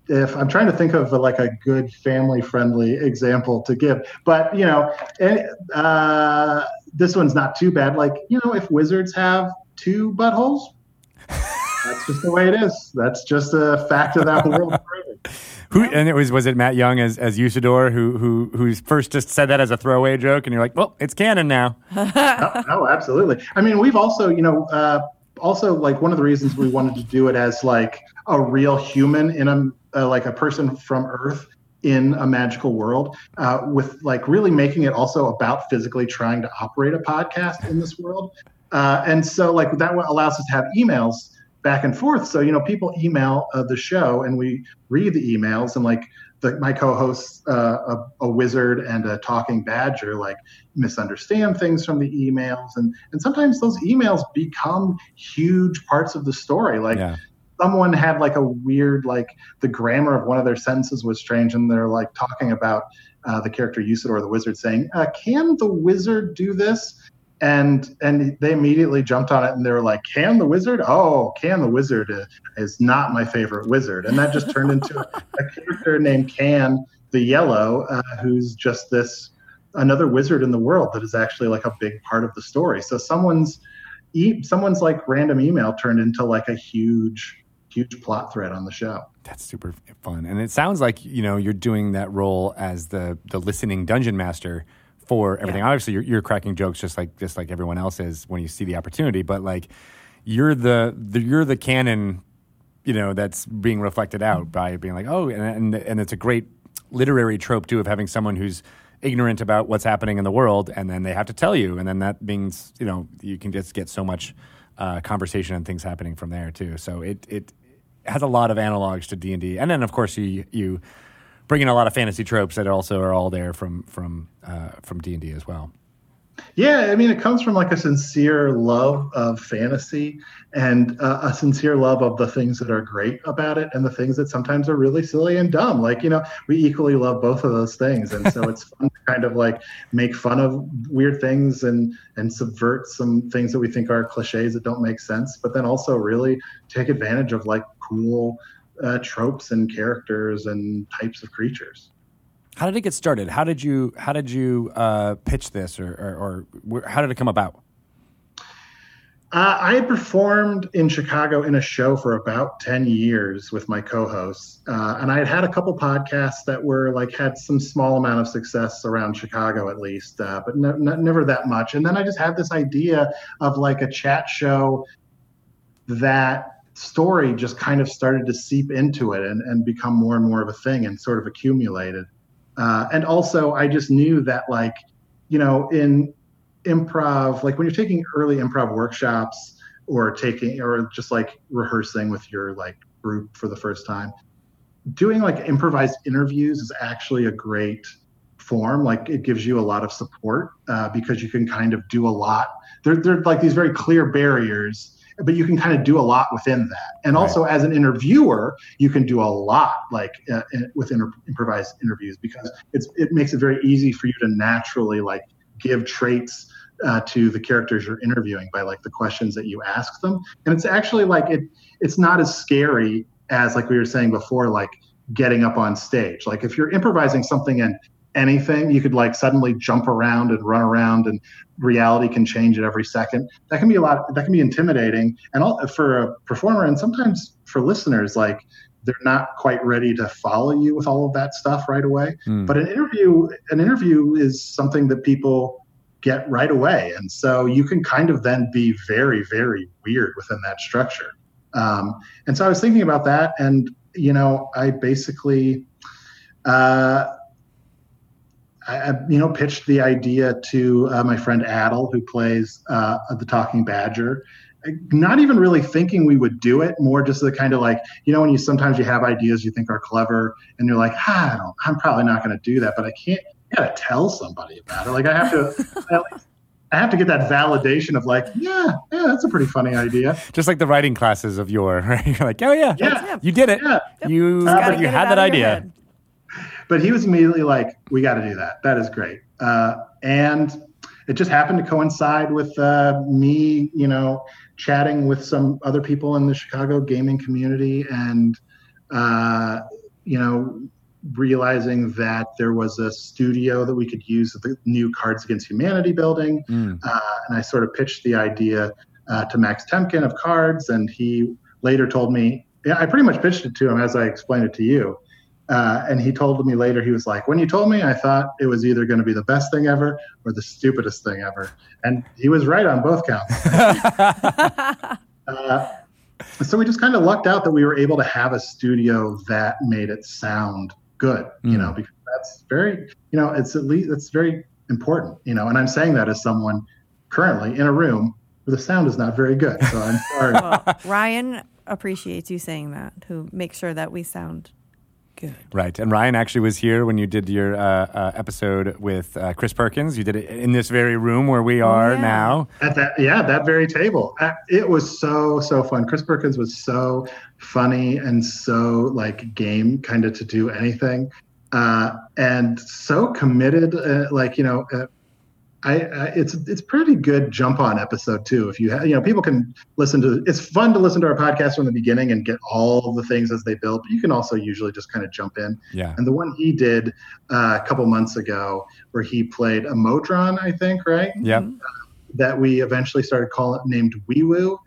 if I'm trying to think of like a good family friendly example to give, but you know, and, uh, this one's not too bad. Like, you know, if wizards have two buttholes, that's just the way it is. That's just a fact of that world. Who and it was was it Matt Young as as Usidore who who who first just said that as a throwaway joke, and you're like, well, it's canon now. oh, oh, absolutely. I mean, we've also, you know, uh, also like one of the reasons we wanted to do it as like a real human in a uh, like a person from Earth in a magical world, uh, with like really making it also about physically trying to operate a podcast in this world. Uh, and so like that allows us to have emails back and forth. So you know, people email uh, the show, and we read the emails, and like the, my co-hosts, uh, a, a wizard and a talking badger, like misunderstand things from the emails, and and sometimes those emails become huge parts of the story. Like Yeah. someone had like a weird, like the grammar of one of their sentences was strange, and they're like talking about uh, the character Usidore the wizard, saying, uh, "Can the wizard do this?" And and they immediately jumped on it and they were like can the wizard? Oh can the wizard is not my favorite wizard. And that just turned into a character named can the yellow uh, who's just this another wizard in the world that is actually like a big part of the story. So someone's e- someone's like random email turned into like a huge huge plot thread on the show. That's super fun, and it sounds like you know you're doing that role as the the listening dungeon master for everything. Yeah. Obviously, you're, you're cracking jokes just like just like everyone else is when you see the opportunity, but like you're the, the you're the canon, you know, that's being reflected out by being like, oh, and and, and it's a great literary trope too of having someone who's ignorant about what's happening in the world, and then they have to tell you, and then that means you know you can just get so much uh, conversation and things happening from there too. So it it has a lot of analogs to D and D, and then of course you you bring in a lot of fantasy tropes that also are all there from from uh, from D and D as well. Yeah, I mean, it comes from like a sincere love of fantasy and uh, a sincere love of the things that are great about it and the things that sometimes are really silly and dumb. Like, you know, we equally love both of those things. And so it's fun to kind of like make fun of weird things and, and subvert some things that we think are cliches that don't make sense, but then also really take advantage of like cool uh, tropes and characters and types of creatures. How did it get started? How did you how did you uh, pitch this, or, or, or how did it come about? Uh, I had performed in Chicago in a show for about 10 years with my co-hosts. Uh, and I had had a couple podcasts that were like, had some small amount of success around Chicago at least, uh, but ne- ne- never that much. And then I just had this idea of like a chat show that story just kind of started to seep into it and, and become more and more of a thing and sort of accumulated. Uh, and also I just knew that like, you know, in improv like when you're taking early improv workshops or taking or just like rehearsing with your like group for the first time doing like improvised interviews is actually a great form like it gives you a lot of support uh, because you can kind of do a lot there, there are like these very clear barriers but you can kind of do a lot within that. And also as an interviewer you can do a lot like uh, with inter- improvised interviews because it's it makes it very easy for you to naturally like give traits uh, to the characters you're interviewing by like the questions that you ask them. And it's actually like it it's not as scary as like we were saying before like getting up on stage. Like if you're improvising something in anything. You could like suddenly jump around and run around and reality can change at every second. That can be a lot that can be intimidating. And all, for a performer and sometimes for listeners like they're not quite ready to follow you with all of that stuff right away. Mm. but an interview an interview is something that people get right away. And so you can kind of then be very very weird within that structure. Um, and so i was thinking about that and you know i basically uh, I, I, you know pitched the idea to uh, my friend Adal who plays uh, the talking badger not even really thinking we would do it more just the kind of like you know when you sometimes you have ideas you think are clever and you're like ah, I don't, i'm probably not going to do that but i can't I gotta tell somebody about it like i have to I have to get that validation of like, yeah, yeah, that's a pretty funny idea. Just like the writing classes of yore, right? You're like, oh yeah, Yeah. that's- you did it. Yeah. You Gotta you had that idea. But he was immediately like, we got to do that. That is great. Uh, and it just happened to coincide with uh, me, you know, chatting with some other people in the Chicago gaming community and, uh, you know, realizing that there was a studio that we could use at the new Cards Against Humanity building. Mm. Uh, and I sort of pitched the idea uh, to Max Temkin of Cards, and he later told me, yeah, I pretty much pitched it to him as I explained it to you. Uh, and he told me later, he was like, when you told me, I thought it was either going to be the best thing ever or the stupidest thing ever. And he was right on both counts. uh, so we just kind of lucked out that we were able to have a studio that made it sound good, you Mm. know, because that's very, you know, it's at least, it's very important, you know, and I'm saying that as someone currently in a room where the sound is not very good. So I'm sorry. Well, Ryan appreciates you saying that, who makes sure that we sound good. Right. And Ryan actually was here when you did your uh, uh, episode with uh, Chris Perkins. You did it in this very room where we are yeah. now. At that, yeah, that very table. Uh, It was so so fun. Chris Perkins was so funny and so like game kind of to do anything, uh, and so committed. Uh, like you know, uh, I, I it's it's pretty good jump on episode too. If you ha- you know people can listen to it's fun to listen to our podcast from the beginning and get all the things as they build. But you can also usually just kind of jump in. Yeah. And the one he did uh, a couple months ago, where he played a Modron, I think, right? Yep. that we eventually started calling named Wee Woo.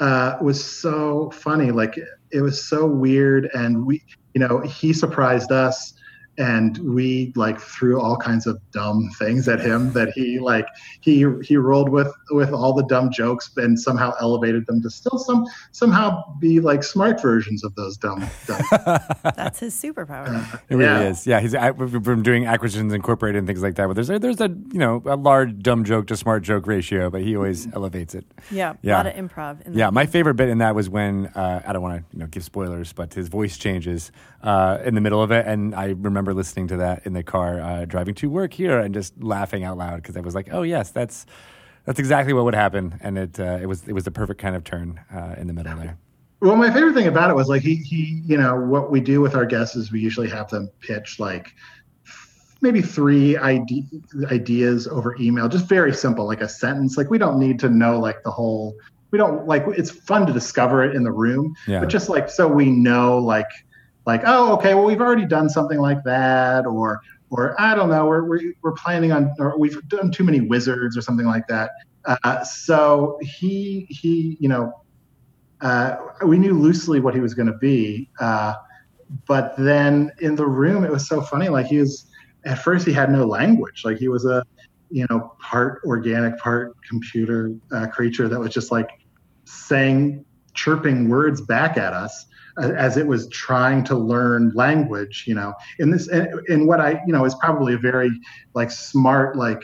uh, was so funny. Like it was so weird, and we, you know, he surprised us and we like threw all kinds of dumb things at him that he like he he rolled with with all the dumb jokes and somehow elevated them to still some somehow be like smart versions of those dumb, dumb. That's his superpower. It really Yeah. is. Yeah, he's I- from doing acquisitions incorporated and things like that. But there's a, there's a you know a large dumb joke to smart joke ratio, but he always elevates it. Yeah, a Yeah. lot of improv. In Yeah, that. my favorite bit in that was when uh, I don't want to you know give spoilers, but his voice changes uh, in the middle of it, and I remember listening to that in the car uh, driving to work here and just laughing out loud because I was like, oh yes, that's that's exactly what would happen, and it uh, it was it was the perfect kind of turn uh, in the middle there. Well, my favorite thing about it was like he he you know what we do with our guests is we usually have them pitch like maybe three ide- ideas over email, just very simple, like a sentence. Like we don't need to know like the whole. We don't like. It's fun to discover it in the room, Yeah. but just like so we know like like oh okay well we've already done something like that or or I don't know we're we're, we're planning on or we've done too many wizards or something like that. Uh, so he he you know uh, we knew loosely what he was going to be. Uh, but then in the room, it was so funny. Like he was, at first, he had no language. Like he was a, you know, part organic, part computer uh, creature that was just like saying, chirping words back at us as it was trying to learn language. You know, in this, in, in what I, you know, is probably a very like smart, like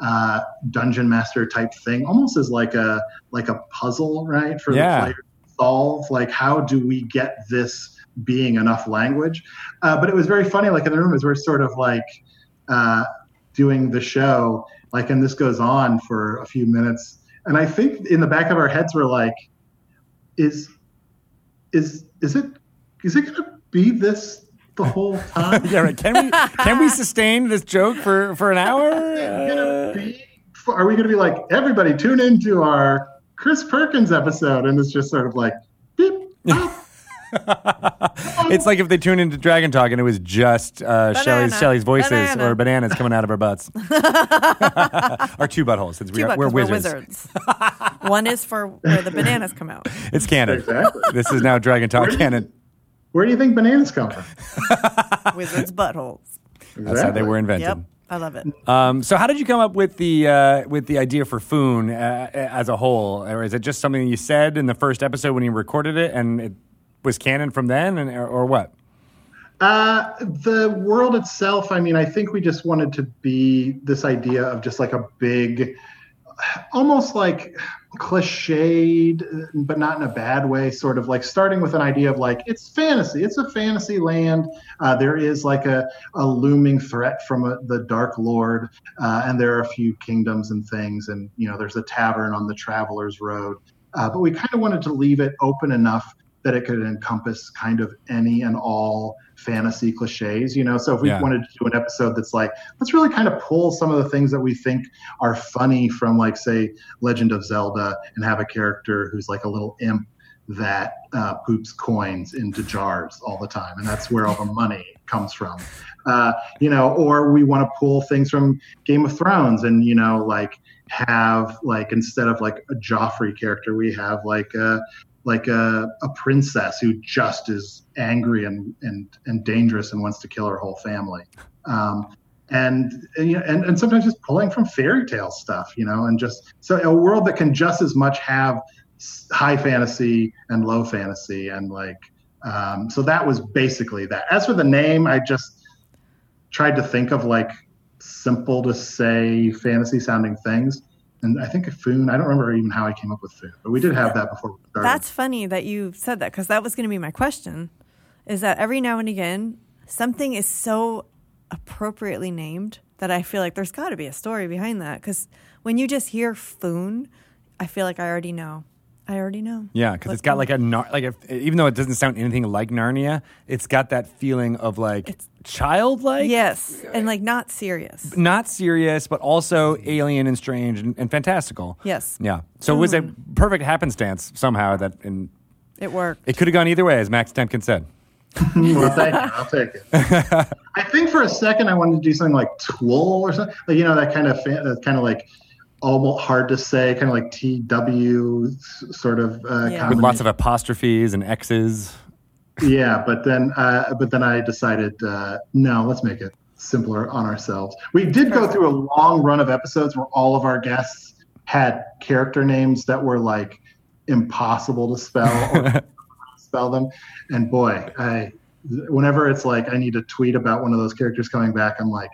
uh, dungeon master type thing, almost as like a like a puzzle, right? For Yeah. the player to solve. Like, how do we get this being enough language? Uh, but it was very funny. Like in the room, as we're sort of like uh, doing the show, like, and this goes on for a few minutes, and I think in the back of our heads we're like, is is is it is it gonna be this the whole time? yeah, right. Can we can we sustain this joke for for an hour? Uh, be, are we going to be like everybody tune into our Chris Perkins episode and it's just sort of like beep, bop. it's like if they tuned into Dragon Talk and it was just uh, Shelly's, Banana. Shelly's voices Banana. or bananas coming out of our butts. or two buttholes, since we Two are, bucks, we're we're wizards. One is for where the bananas come out. It's canon. Exactly. This is now Dragon Talk canon. where do you think bananas come from Wizards' buttholes. That's how they were invented. Yep, I love it. Um, so, how did you come up with the uh, with the idea for Foon uh, as a whole, or is it just something you said in the first episode when you recorded it, and it was canon from then, and or, what? Uh, the world itself, I mean, I think we just wanted to be this idea of just like a big, almost like cliched, but not in a bad way, sort of like starting with an idea of like, it's fantasy, it's a fantasy land. Uh, there is like a, a looming threat from a, the Dark Lord, uh, and there are a few kingdoms and things, and, you know, there's a tavern on the Traveler's Road. Uh, but we kind of wanted to leave it open enough that it could encompass kind of any and all fantasy cliches, you know. So if we Yeah. wanted to do an episode that's like, let's really kind of pull some of the things that we think are funny from, like, say, Legend of Zelda, and have a character who's like a little imp that uh, poops coins into jars all the time, and that's where all the money comes from. Uh, you know, or we want to pull things from Game of Thrones, and you know, like have like instead of like a Joffrey character, we have like a like a, a princess who just is angry and, and and dangerous and wants to kill her whole family. Um, and and, you know, and and sometimes just pulling from fairy tale stuff, you know, and just so a world that can just as much have high fantasy and low fantasy and like um, so that was basically that. As for the name, I just tried to think of like simple to say fantasy sounding things. And I think a Foon, I don't remember even how I came up with Foon, but we did have that before we started. That's funny that you said that because that was going to be my question. Is that every now and again something is so appropriately named that I feel like there's got to be a story behind that. Because when you just hear Foon, I feel like I already know. I already know. Yeah, because it's got Foon- like a nar- like a, even though it doesn't sound anything like Narnia, it's got that feeling of like childlike. yes, and like not serious. not serious, but also alien and strange and, and fantastical. Yes, Yeah. So it was a perfect happenstance somehow that and it worked. it could have gone either way, as Max Temkin said. well, thank you. I'll take it. I think for a second I wanted to do something like Twool or something, like, you know, that kind of fa- that kind of like almost hard to say, kind of like TW sort of uh, Yeah. With lots of apostrophes and X's. Yeah but then uh, but then i decided uh, no let's make it simpler on ourselves. We did go through a long run of episodes where all of our guests had character names that were like impossible to spell or spell them. And boy i whenever it's like i need to tweet about one of those characters coming back i'm like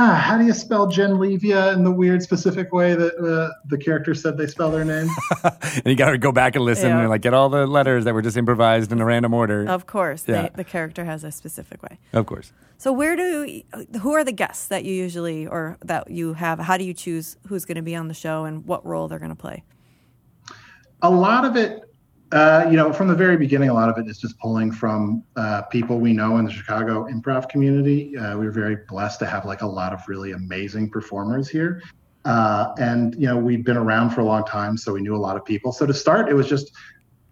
ah, how do you spell Jen Levia in the weird specific way that uh, the character said they spell their name? and you got to go back and listen Yeah. and like get all the letters that were just improvised in a random order. Of course, Yeah. they, the character has a specific way. Of course. So where do who are the guests that you usually or that you have? How do you choose who's going to be on the show and what role they're going to play? a lot of it uh, you know from the very beginning a lot of it is just pulling from uh, people we know in the chicago improv community. Uh, we were very blessed to have like a lot of really amazing performers here. Uh, and you know we'd been around for a long time so we knew a lot of people. So to start it was just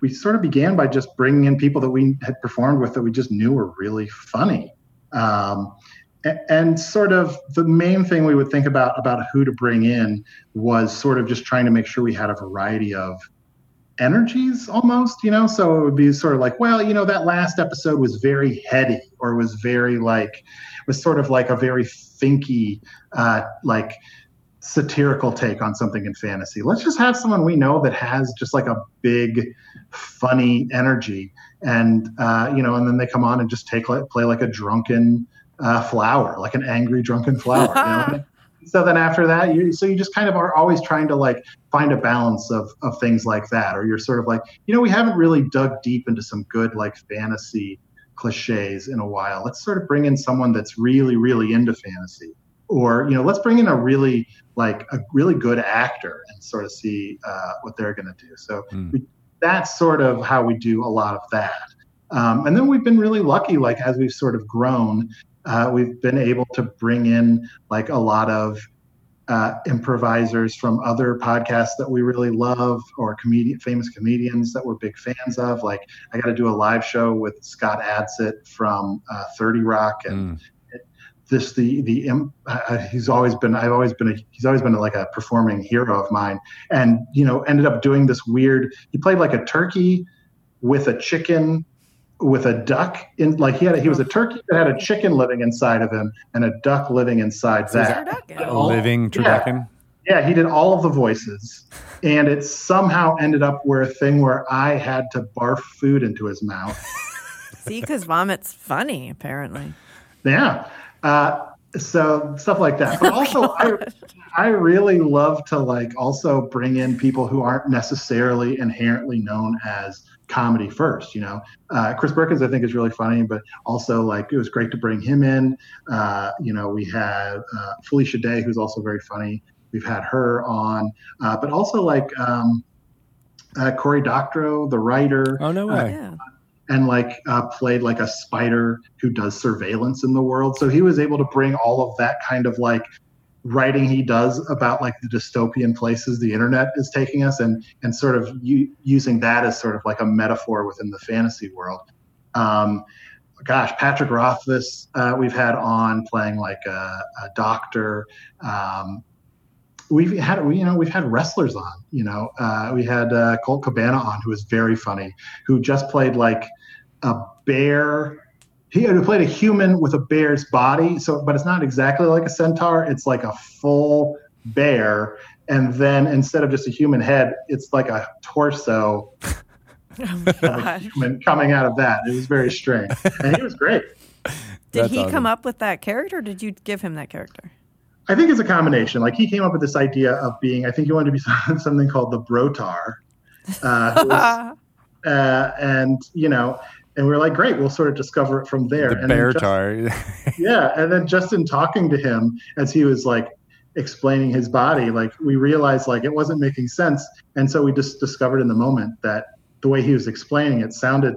we sort of began by just bringing in people that we had performed with that we just knew were really funny. Um, and sort of the main thing we would think about about who to bring in was sort of just trying to make sure we had a variety of energies almost you know? So it would be sort of like well you know that last episode was very heady or was very like was sort of like a very thinky uh like satirical take on something in fantasy. Let's just have someone we know that has just like a big funny energy and uh you know and then they come on and just take like play like a drunken uh flower like an angry drunken flower you know so then after that you so you just kind of are always trying to like find a balance of of things like that or you're sort of like you know we haven't really dug deep into some good like fantasy cliches in a while. Let's sort of bring in someone that's really really into fantasy. Or you know let's bring in a really like a really good actor and sort of see uh, what they're going to do. So Mm. we, that's sort of how we do a lot of that. Um, and then we've been really lucky like as we've sort of grown uh, we've been able to bring in like a lot of uh, improvisers from other podcasts that we really love or comedian famous comedians that we're big fans of like i got to do a live show with scott adsit from uh, 30 rock and Mm. this the the uh, he's always been I've always been a he's always been like a performing hero of mine and you know ended up doing this weird he played like a turkey with a chicken with a duck in like he had a, he was a turkey that had a chicken living inside of him and a duck living inside that Turducken. A living turducken. yeah he did all of the voices and it somehow ended up where a thing where I had to barf food into his mouth See, because vomit's funny apparently. Yeah. Uh, so stuff like that. But also, I, I really love to like also bring in people who aren't necessarily inherently known as comedy first. You know, uh, Chris Perkins I think is really funny, but also like it was great to bring him in. Uh, you know, we had uh, Felicia Day, who's also very funny. We've had her on, uh, but also like um, uh, Cory Doctorow, the writer Oh no way. Yeah. and like uh, played like a spider who does surveillance in the world. So he was able to bring all of that kind of like writing he does about like the dystopian places the internet is taking us and and sort of u- using that as sort of like a metaphor within the fantasy world. Um, gosh, Patrick Rothfuss uh, we've had on playing like a, a doctor. Um, we've had we you know we've had wrestlers on you know uh, we had uh, Colt Cabana on who was very funny who just played like a bear he had played a human with a bear's body so but it's not exactly like a centaur it's like a full bear and then instead of just a human head it's like a torso Oh my of a human coming out of that it was very strange and he was great Did That's he awesome. come up with that character or did you give him that character? I think it's a combination. Like he came up with this idea of being, I think he wanted to be something called the Brotar. Uh, was- uh, and, you know, and we were like, great, we'll sort of discover it from there. The and bear just- tar. yeah. And then just in talking to him as he was like explaining his body, like we realized like it wasn't making sense. And so we just discovered in the moment that the way he was explaining it sounded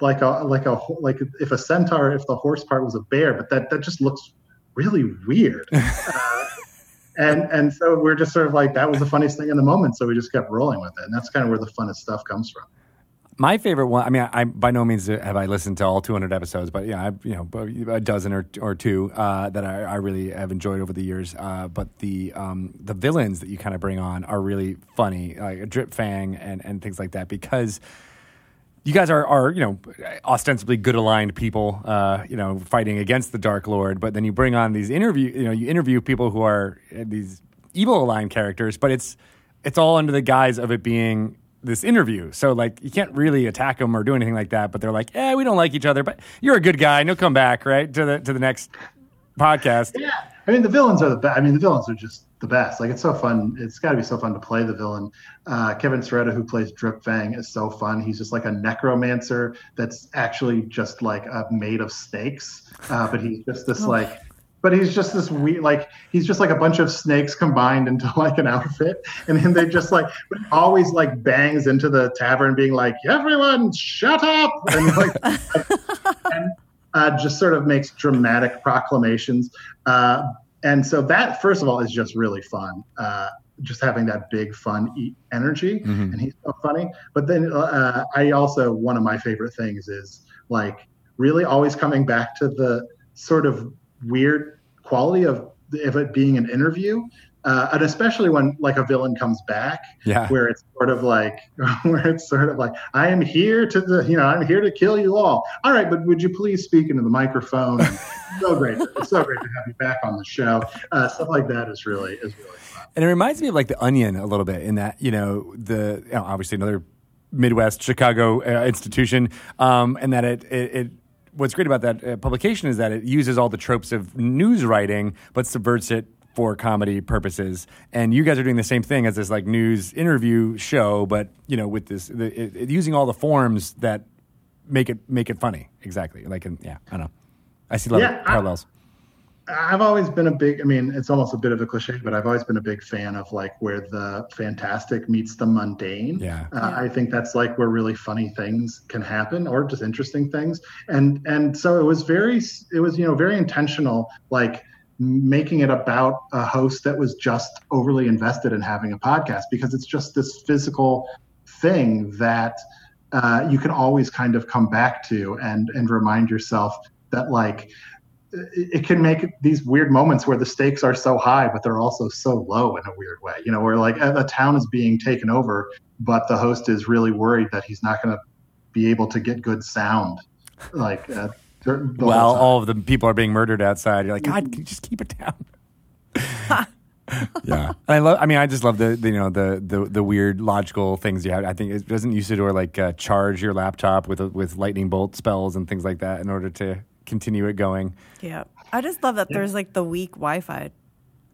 like a, like a, like if a centaur, if the horse part was a bear, but that, that just looks really weird. Uh, and and so we're just sort of like that was the funniest thing in the moment so we just kept rolling with it and that's kind of where the funnest stuff comes from My favorite one. I mean, I, by no means have I listened to all 200 episodes, but yeah, I, you know, a dozen or or two uh, that I, I, really have enjoyed over the years. Uh, but the um, the villains that you kind of bring on are really funny, like Drip Fang and and things like that, because you guys are, are you know ostensibly good aligned people uh, you know fighting against the dark lord but then you bring on these interview you know you interview people who are uh, these evil aligned characters but it's it's all under the guise of it being this interview so like you can't really attack them or do anything like that but they're like eh we don't like each other but you're a good guy and you'll come back right to the to the next podcast yeah i mean the villains are the best i mean the villains are just the best. Like it's so fun. It's got to be so fun to play the villain. Uh, Kevin Sciretta, who plays Drip Fang, is so fun. He's just like a necromancer that's actually just like uh, made of snakes, uh, but he's just this oh. like. But he's just this weird, like he's just like a bunch of snakes combined into like an outfit, and then they just like always like bangs into the tavern, being like, "Everyone, shut up!" and like, and, uh, just sort of makes dramatic proclamations. Uh, and so that first of all is just really fun uh, just having that big fun energy mm-hmm. and he's so funny but then uh, i also one of my favorite things is like really always coming back to the sort of weird quality of of it being an interview uh, and especially when like a villain comes back, yeah. where it's sort of like where it's sort of like I am here to the you know I'm here to kill you all. All right, but would you please speak into the microphone? So great, it's so great to have you back on the show. Uh, stuff like that is really is really fun. And it reminds me of like the Onion a little bit in that you know the you know, obviously another Midwest Chicago uh, institution, um, and that it, it, it what's great about that uh, publication is that it uses all the tropes of news writing but subverts it for comedy purposes. And you guys are doing the same thing as this like news interview show, but you know, with this the, it, it, using all the forms that make it make it funny. Exactly. Like, in, yeah, I don't know. I see a lot yeah, of parallels. I've always been a big. I mean, it's almost a bit of a cliche, but I've always been a big fan of like where the fantastic meets the mundane. Yeah. Uh, yeah. I think that's like where really funny things can happen, or just interesting things. And and so it was very. It was you know very intentional. Like making it about a host that was just overly invested in having a podcast because it's just this physical thing that uh, you can always kind of come back to and and remind yourself that like it can make these weird moments where the stakes are so high but they're also so low in a weird way you know where like a town is being taken over but the host is really worried that he's not going to be able to get good sound like uh, while all of the people are being murdered outside. You're like, God, can you just keep it down. yeah, I love. I mean, I just love the, the, you know the, the the weird logical things you have. I think it doesn't Usidore like uh, charge your laptop with with lightning bolt spells and things like that in order to continue it going. Yeah, I just love that yeah. there's like the weak Wi-Fi.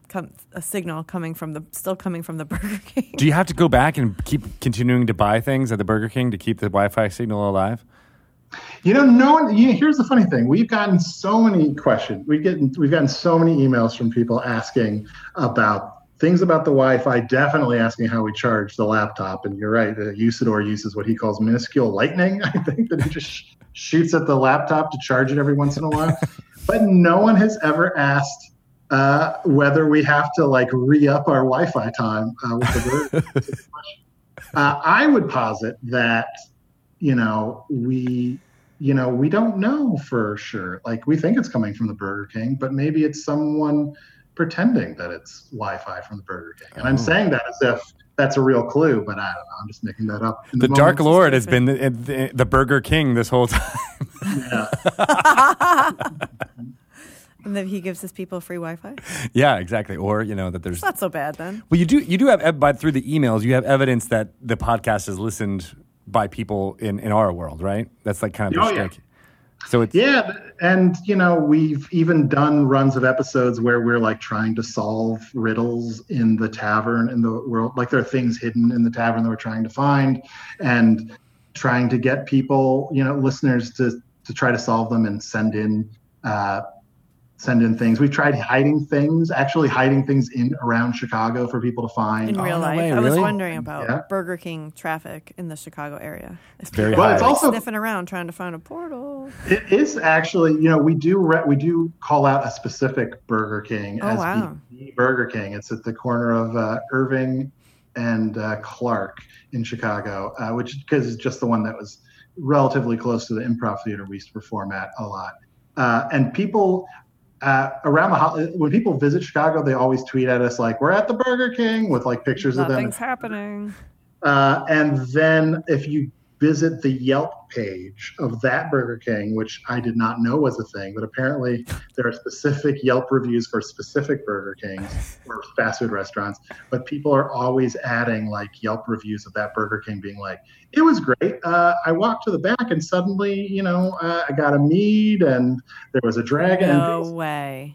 Come, a signal coming from the still coming from the Burger King. Do you have to go back and keep continuing to buy things at the Burger King to keep the Wi-Fi signal alive? You know, no one. You know, here's the funny thing: we've gotten so many questions. We get we've gotten so many emails from people asking about things about the Wi-Fi. Definitely asking how we charge the laptop. And you're right. Uh, Usidore uses what he calls minuscule lightning. I think that he just sh- shoots at the laptop to charge it every once in a while. but no one has ever asked uh, whether we have to like re-up our Wi-Fi time uh, with the uh, I would posit that you know, we you know, we don't know for sure. Like we think it's coming from the Burger King, but maybe it's someone pretending that it's Wi-Fi from the Burger King. And oh. I'm saying that as if that's a real clue, but I don't know. I'm just making that up. The, the Dark Lord has been the, the, the, Burger King this whole time. Yeah. and then he gives his people free Wi-Fi. Yeah, exactly. Or you know that there's it's not so bad then. Well, you do you do have, by through the emails, you have evidence that the podcast is listened by people in, in our world, right? That's like kind of oh, yeah. So it's yeah, and you know we've even done runs of episodes where we're like trying to solve riddles in the tavern in the world, like there are things hidden in the tavern that we're trying to find, and trying to get people, you know, listeners to to try to solve them and send in uh, send in things. We've tried hiding things, actually hiding things in around Chicago for people to find. In real oh, life, no way, I was wondering about yeah. Burger King traffic in the Chicago area. It's very high. it's also sniffing around trying to find a portal. It is actually, you know, we do re- we do call out a specific Burger King oh, as wow. the, Burger King. It's at the corner of uh, Irving and uh, Clark in Chicago, uh, which because it's just the one that was relatively close to the improv theater we used to perform at a lot. Uh, and people uh, around the ho- when people visit Chicago, they always tweet at us like, "We're at the Burger King" with like pictures of them. Nothing's happening. Uh, and then if you visit the Yelp page of that Burger King, which I did not know was a thing, but apparently there are specific Yelp reviews for specific Burger Kings or fast food restaurants. But people are always adding like Yelp reviews of that Burger King, being like, "It was great. Uh, I walked to the back and suddenly, you know, uh, I got a mead and there was a dragon." No and way.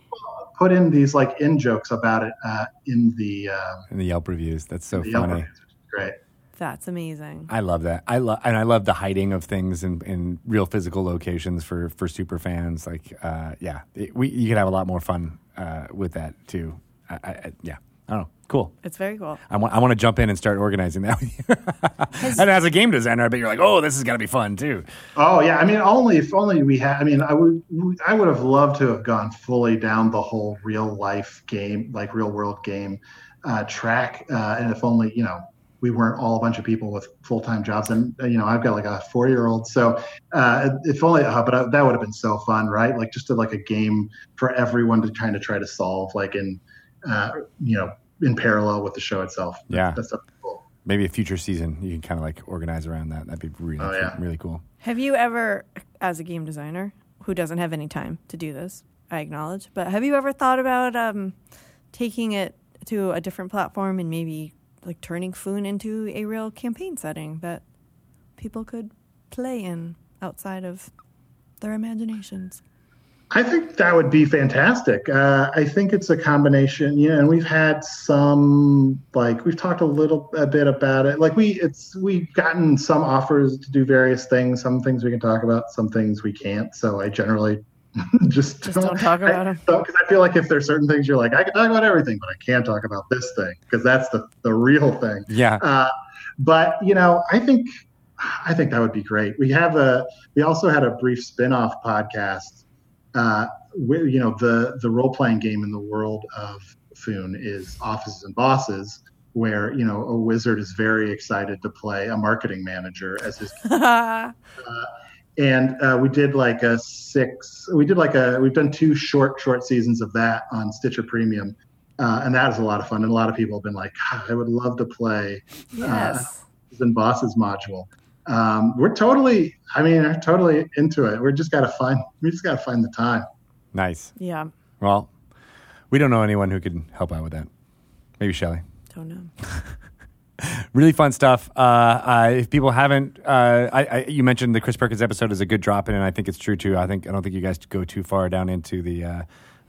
put in these like in jokes about it uh, in the, uh, in the Yelp reviews. That's so the Yelp funny. reviews, great. That's amazing. I love that. I love and I love the hiding of things in, in real physical locations for for super fans. Like, uh, yeah, it, we you can have a lot more fun uh, with that too. I, I, I- yeah, I don't know. Cool. It's very cool. I want I want to jump in and start organizing that with you. and as a game designer, I bet you're like, oh, this is gonna be fun too. Oh yeah, I mean, only if only we had. I mean, I would I would have loved to have gone fully down the whole real life game, like real world game uh, track, uh, and if only you know we weren't all a bunch of people with full time jobs. And uh, you know, I've got like a four year old, so uh, if only. Uh, but uh, that would have been so fun, right? Like just to, like a game for everyone to kind of try to solve, like in uh, you know in parallel with the show itself. Yeah. that's so cool. Maybe a future season you can kind of like organize around that. That'd be really Oh, yeah. really cool. Have you ever, as a game designer who doesn't have any time to do this, I acknowledge, but have you ever thought about um, taking it to a different platform and maybe like turning Foon into a real campaign setting that people could play in outside of their imaginations? I think that would be fantastic. Uh, I think it's a combination, you know, and we've had some like we've talked a little a bit about it. Like we it's we've gotten some offers to do various things. Some things we can talk about, some things we can't. So I generally just, Just don't talk about 'em. Because I feel like if there's certain things you're like, I can talk about everything, but I can't talk about this thing because that's the the real thing. Yeah. Uh, but you know, I think I think that would be great. We have a we also had a brief spin-off podcast. Uh, where, you know, the the role playing game in the world of Foon is Offices and Bosses, where you know a wizard is very excited to play a marketing manager as his and uh, we did like a six we did like a we've done two short short seasons of that on stitcher premium uh, and that is a lot of fun and a lot of people have been like i would love to play yes. and bosses module um, we're totally i mean we're totally into it we're just gotta find we just gotta find the time Nice. yeah. Well, we don't know anyone who could help out with that. Maybe Shelly. Don't know. Really fun stuff. Uh, uh, if people haven't, uh, I, I, you mentioned the Chris Perkins episode is a good drop in, and I think it's true too. I think I don't think you guys go too far down into the uh,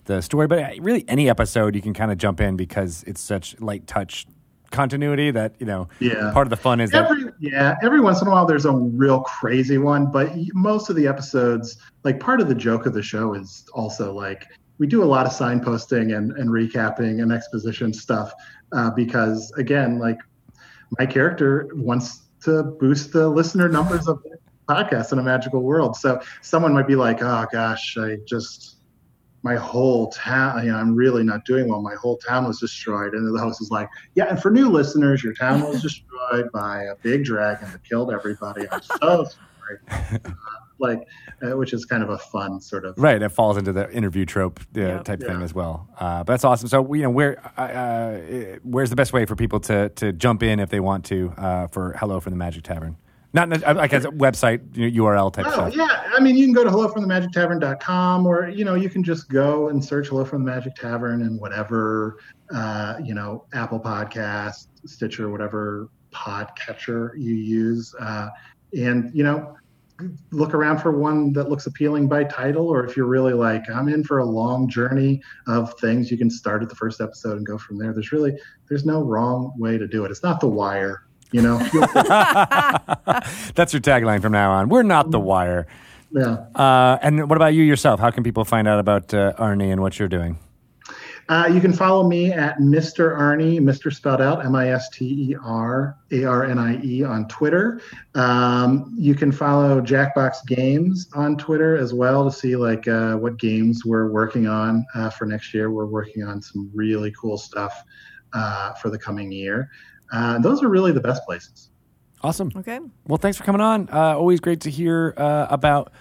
the story, but uh, really any episode you can kind of jump in because it's such light touch continuity that you know. Yeah. Part of the fun is that every yeah every once in a while there's a real crazy one but most of the episodes like part of the joke of the show is also like we do a lot of signposting and, and recapping and exposition stuff uh, because again like my character wants to boost the listener numbers of the podcast in a magical world so someone might be like oh gosh i just my whole town, you know, I'm really not doing well. My whole town was destroyed. And the host is like, yeah, and for new listeners, your town was destroyed by a big dragon that killed everybody. I'm so sorry. Uh, like, uh, which is kind of a fun sort of. Right, it falls into the interview trope uh, Yep. type thing as well. Uh, but that's awesome. So, you know, where uh, uh, where's the best way for people to to jump in if they want to uh, for Hello from the Magic Tavern? Not uh, like as a website you know, URL type Oh, stuff. yeah. I mean, you can go to hellofromthemagictavern.com or, you know, you can just go and search Hello from the Magic Tavern and whatever, uh, you know, Apple Podcast, Stitcher, whatever podcatcher you use. Uh, and, you know, look around for one that looks appealing by title, or if you're really like, I'm in for a long journey of things, you can start at the first episode and go from there. There's really, there's no wrong way to do it. It's not the wire, you know? That's your tagline from now on. We're not the wire. yeah. Uh, and what about you yourself? How can people find out about uh, Arnie and what you're doing? Uh, you can follow me at Mr. Arnie, Mr. spelled out M I S T E R A R N I E on Twitter. Um, you can follow Jackbox Games on Twitter as well to see like uh, what games we're working on uh, for next year. We're working on some really cool stuff uh, for the coming year. Uh, those are really the best places. Awesome. Okay. Well, thanks for coming on. Uh, always great to hear uh, about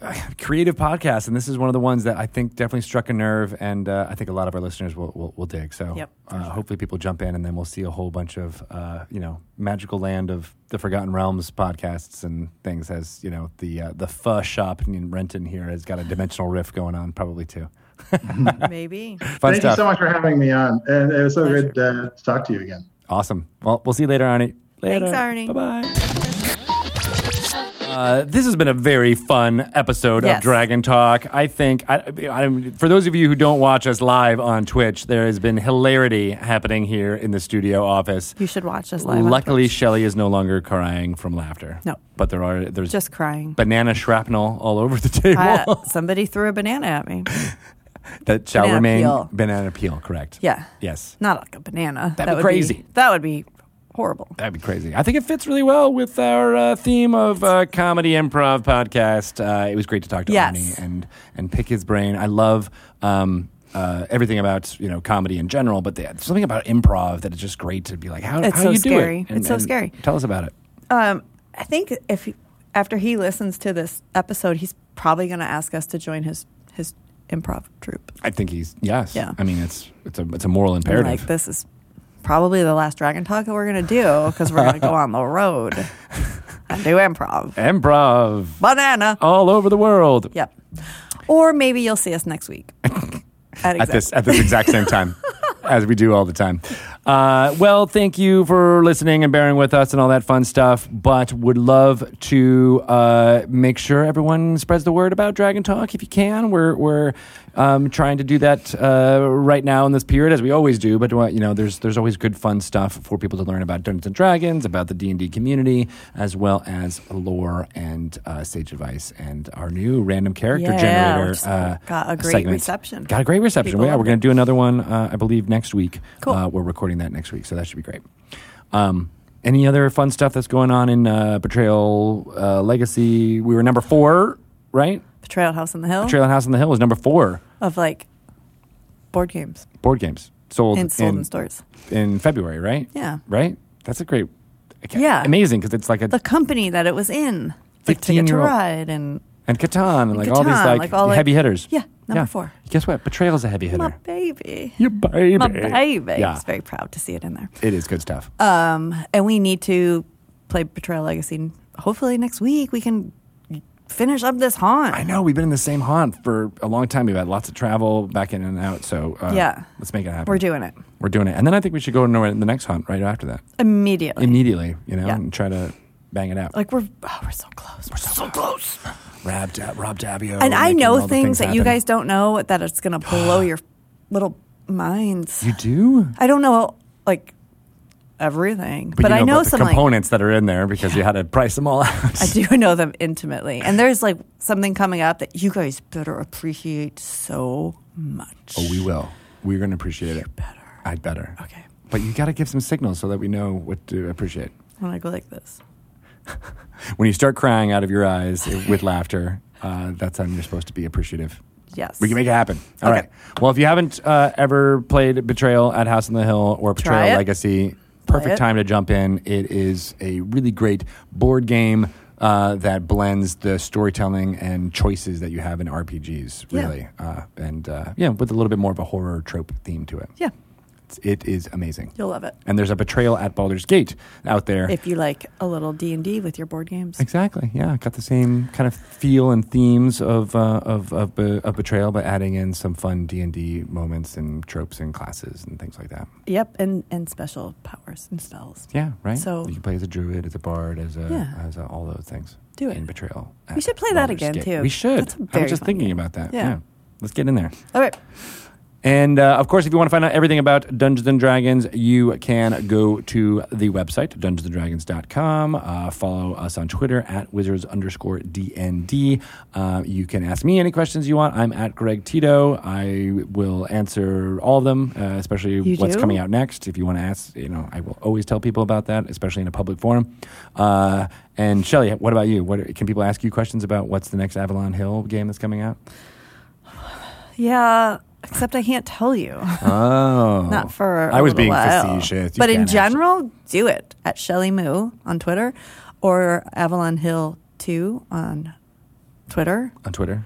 creative podcasts, and this is one of the ones that I think definitely struck a nerve, and uh, I think a lot of our listeners will will, will dig. So, Yep, for uh, hopefully, people jump in, and then we'll see a whole bunch of uh, you know magical land of the Forgotten Realms podcasts and things. As you know, the uh, the pho shop in Renton here has got a dimensional rift going on, probably too. Maybe. Fun Thank stuff. you so much for having me on, and it was so Pleasure. good uh, to talk to you again. Awesome. Well, we'll see you later, Arnie. Later. Thanks, Arnie. Bye bye. Uh, this has been a very fun episode Yes. of Dragon Talk. I think, I, I, for those of you who don't watch us live on Twitch, there has been hilarity happening here in the studio office. You should watch us live. Luckily. Shelly is no longer crying from laughter. No. but there are there's just crying. banana shrapnel all over the table I- somebody threw a banana at me. that shall banana remain peel. banana peel. Correct. Yeah. Yes. Not like a banana. That'd that be would crazy. Be, that would be horrible. That'd be crazy. I think it fits really well with our uh, theme of uh, comedy improv podcast. Uh, it was great to talk to Yes. Arnie and and pick his brain. I love um, uh, everything about you know comedy in general, but there's something about improv that is just great to be like, how, It's how so do you do scary. it? It's so scary. Tell us about it. Um, I think if he- after he listens to this episode, he's probably going to ask us to join his his improv troupe. I think he's yes. Yeah. I mean, it's it's a it's a moral I'm imperative. Like this is probably the last Dragon Talk that we're going to do because we're going to go on the road and do improv. improv Banana. all over the world Yep. Or maybe you'll see us next week. At, at this at this exact same time as we do all the time. Uh, well, thank you for listening and bearing with us and all that fun stuff. But would love to uh, make sure everyone spreads the word about Dragon Talk if you can. We're we're um, trying to do that uh, right now in this period, as we always do. But you know, there's there's always good fun stuff for people to learn about Dungeons and Dragons, about the D and D community, as well as lore and uh, sage advice and our new random character Yeah, generator. Uh, got a great segment. reception. Got a great reception. People Yeah, we're going to do another one, uh, I believe, next week. Cool. Uh, we're recording that next week, so that should be great. Um, any other fun stuff that's going on in uh, Betrayal uh, Legacy? We were number four, right? Betrayal House on the Hill Betrayal House on the Hill was number four. of like board games Board games sold, and sold in, in stores. in February, right? Yeah. Right? That's a great. Yeah. Amazing because it's like a. The company that it was in, like Ticket to 15-year-old. Ride and and Catan and like all these like, like all, like- heavy hitters. Yeah, number four. Guess what? Betrayal's a heavy hitter. my baby. Your baby. My baby. Yeah. I was very proud to see it in there. It is good stuff. Um, and we need to play Betrayal Legacy. Hopefully next week we can finish up this haunt. I know we've been in the same haunt for a long time. We've had lots of travel back in and out. So uh, Yeah. let's make it happen. We're doing it We're doing it, and then I think we should go into the next haunt right after that, immediately. immediately. You know, Yeah. and try to bang it out. like we're oh, we're so close. We're so, close. Rob, Rob Daviau, And I know the things that you guys don't know that it's gonna blow your little minds. You do, I don't know like everything, but, you I know about the some like components that are in there because you had to price them all out. I do know them intimately. And there's like something coming up that you guys better appreciate so much. Oh, we will. We're going to appreciate it. better. I'd better. Okay. But you got to give some signals so that we know what to appreciate. When I go like this. When you start crying out of your eyes with laughter, uh, that's when you're supposed to be appreciative. Yes. We can make it happen. All Okay. right. Well, if you haven't uh, ever played Betrayal at House on the Hill or Betrayal. Legacy, perfect time to jump in. It is a really great board game uh, that blends the storytelling and choices that you have in RPGs, Yeah. really. Uh, and uh, yeah, with a little bit more of a horror trope theme to it. Yeah. It's, it is amazing. You'll love it. And there's a Betrayal at Baldur's Gate out there. If you like a little D&D with your board games. Exactly. Yeah, got the same kind of feel and themes of uh, of of, be- of betrayal, but adding in some fun D and D moments and tropes and classes and things like that. Yep, and and special powers and spells. Yeah, right. So- you can play as a druid, as a bard, as a Yeah. as a, all those things. Do it. in betrayal. We should play that again, Gate. too. We should. That's a I was just thinking game. about that. Yeah. let's get in there. All right. And uh, of course, if you want to find out everything about Dungeons and Dragons, you can go to the website, dungeonsanddragons.com. Uh, follow us on Twitter at wizards underscore DND. Uh, you can ask me any questions you want. I'm at Greg Tito. I will answer all of them, uh, especially You what's do? coming out next. If you want to ask, you know, I will always tell people about that, especially in a public forum. Uh, and Shelly, what about you? What can people ask you questions about? What's the next Avalon Hill game that's coming out? Yeah, Except I can't tell you. Oh. Not for. I I was being facetious. You but in can't actually- general, do it at Shelly Moo on Twitter or Avalon Hill Two on Twitter, On Twitter.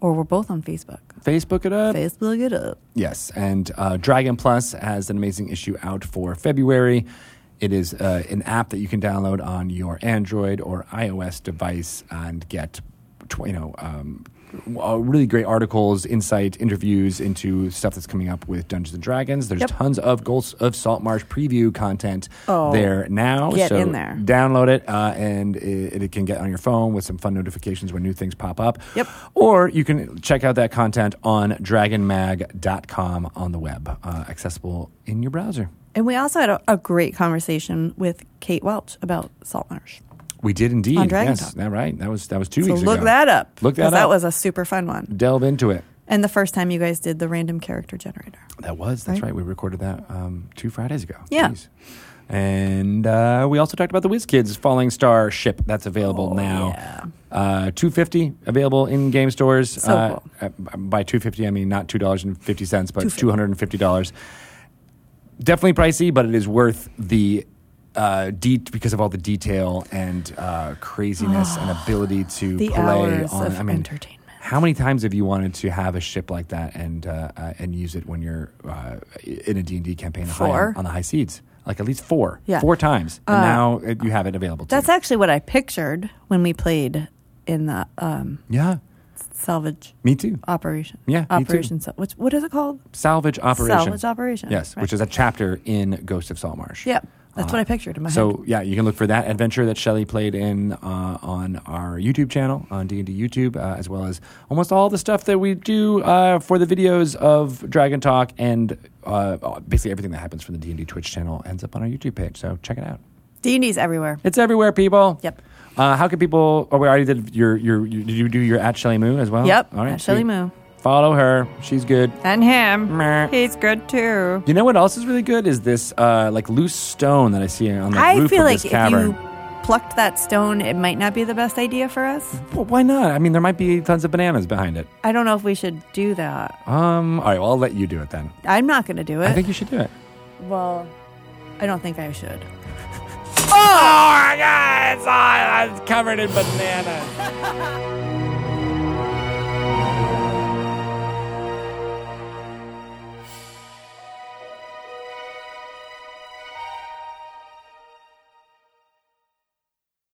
or we're both on Facebook. Facebook it up. Facebook it up. Yes, and uh, Dragon Plus has an amazing issue out for February. It is uh, an app that you can download on your Android or iOS device and get, tw- you know, um, uh, really great articles, insight, interviews into stuff that's coming up with Dungeons and Dragons. There's Yep. tons of Ghosts of Saltmarsh preview content Oh, there now. get so in there. Download it, uh, and it, it can get on your phone with some fun notifications when new things pop up. Yep. Or you can check out that content on dragonmag.com on the web, uh, accessible in your browser. And we also had a, a great conversation with Kate Welch about Saltmarsh. We did indeed. On Dragon yes, Talk. that right. That was that was two So weeks look ago. that up. Look that up. That was a super fun one. Delve into it. And the first time you guys did the random character generator. That was that's Right. right. We recorded that um, two Fridays ago. Yeah. Jeez. And uh, we also talked about the WizKids Falling Star ship that's available Oh, now. yeah. Uh, two fifty available in game stores. So uh, cool. uh, by two fifty, I mean not two dollars and fifty cents, but two hundred and fifty dollars. Definitely pricey, but it is worth the uh, de- because of all the detail and uh, craziness and ability to The play hours on. of I mean, entertainment. how many times have you wanted to have a ship like that and uh, uh, and use it when you're uh, in a D and D campaign high Four. on, the high seeds? Like at least four, Yeah. four times, and Uh, now it, you have it available. To That's you. actually what I pictured when we played in the um, yeah, salvage me too. operation. Yeah, me too. Operation. Sal- What's, what is it called? Salvage operation. Salvage operation. Yes, Right. which is a chapter in Ghost of Saltmarsh. Yeah, that's what I pictured in my head. So yeah, you can look for that adventure that Shelly played in uh, on our YouTube channel on D and D YouTube, uh, as well as almost all the stuff that we do uh, for the videos of Dragon Talk and uh, basically everything that happens from the D and D Twitch channel ends up on our YouTube page. So check it out. D&D's everywhere. It's everywhere, people. Yep. Uh, how can people? Oh, we already did your your. your did you do your at Shelly Moo as well? Yep, All right. at Shelly sweet. Moo. Follow her. She's good. And him. Meh. He's good too. You know what else is really good is this uh, like loose stone that I see on the I roof feel of like this if you plucked that stone, it might not be the best idea for us. Well, why not? I mean, there might be tons of bananas behind it. I don't know if we should do that. Um. All right. Well, I'll let you do it then. I'm not going to do it. I think you should do it. well, I don't think I should. Oh my God! It's all it's covered in bananas.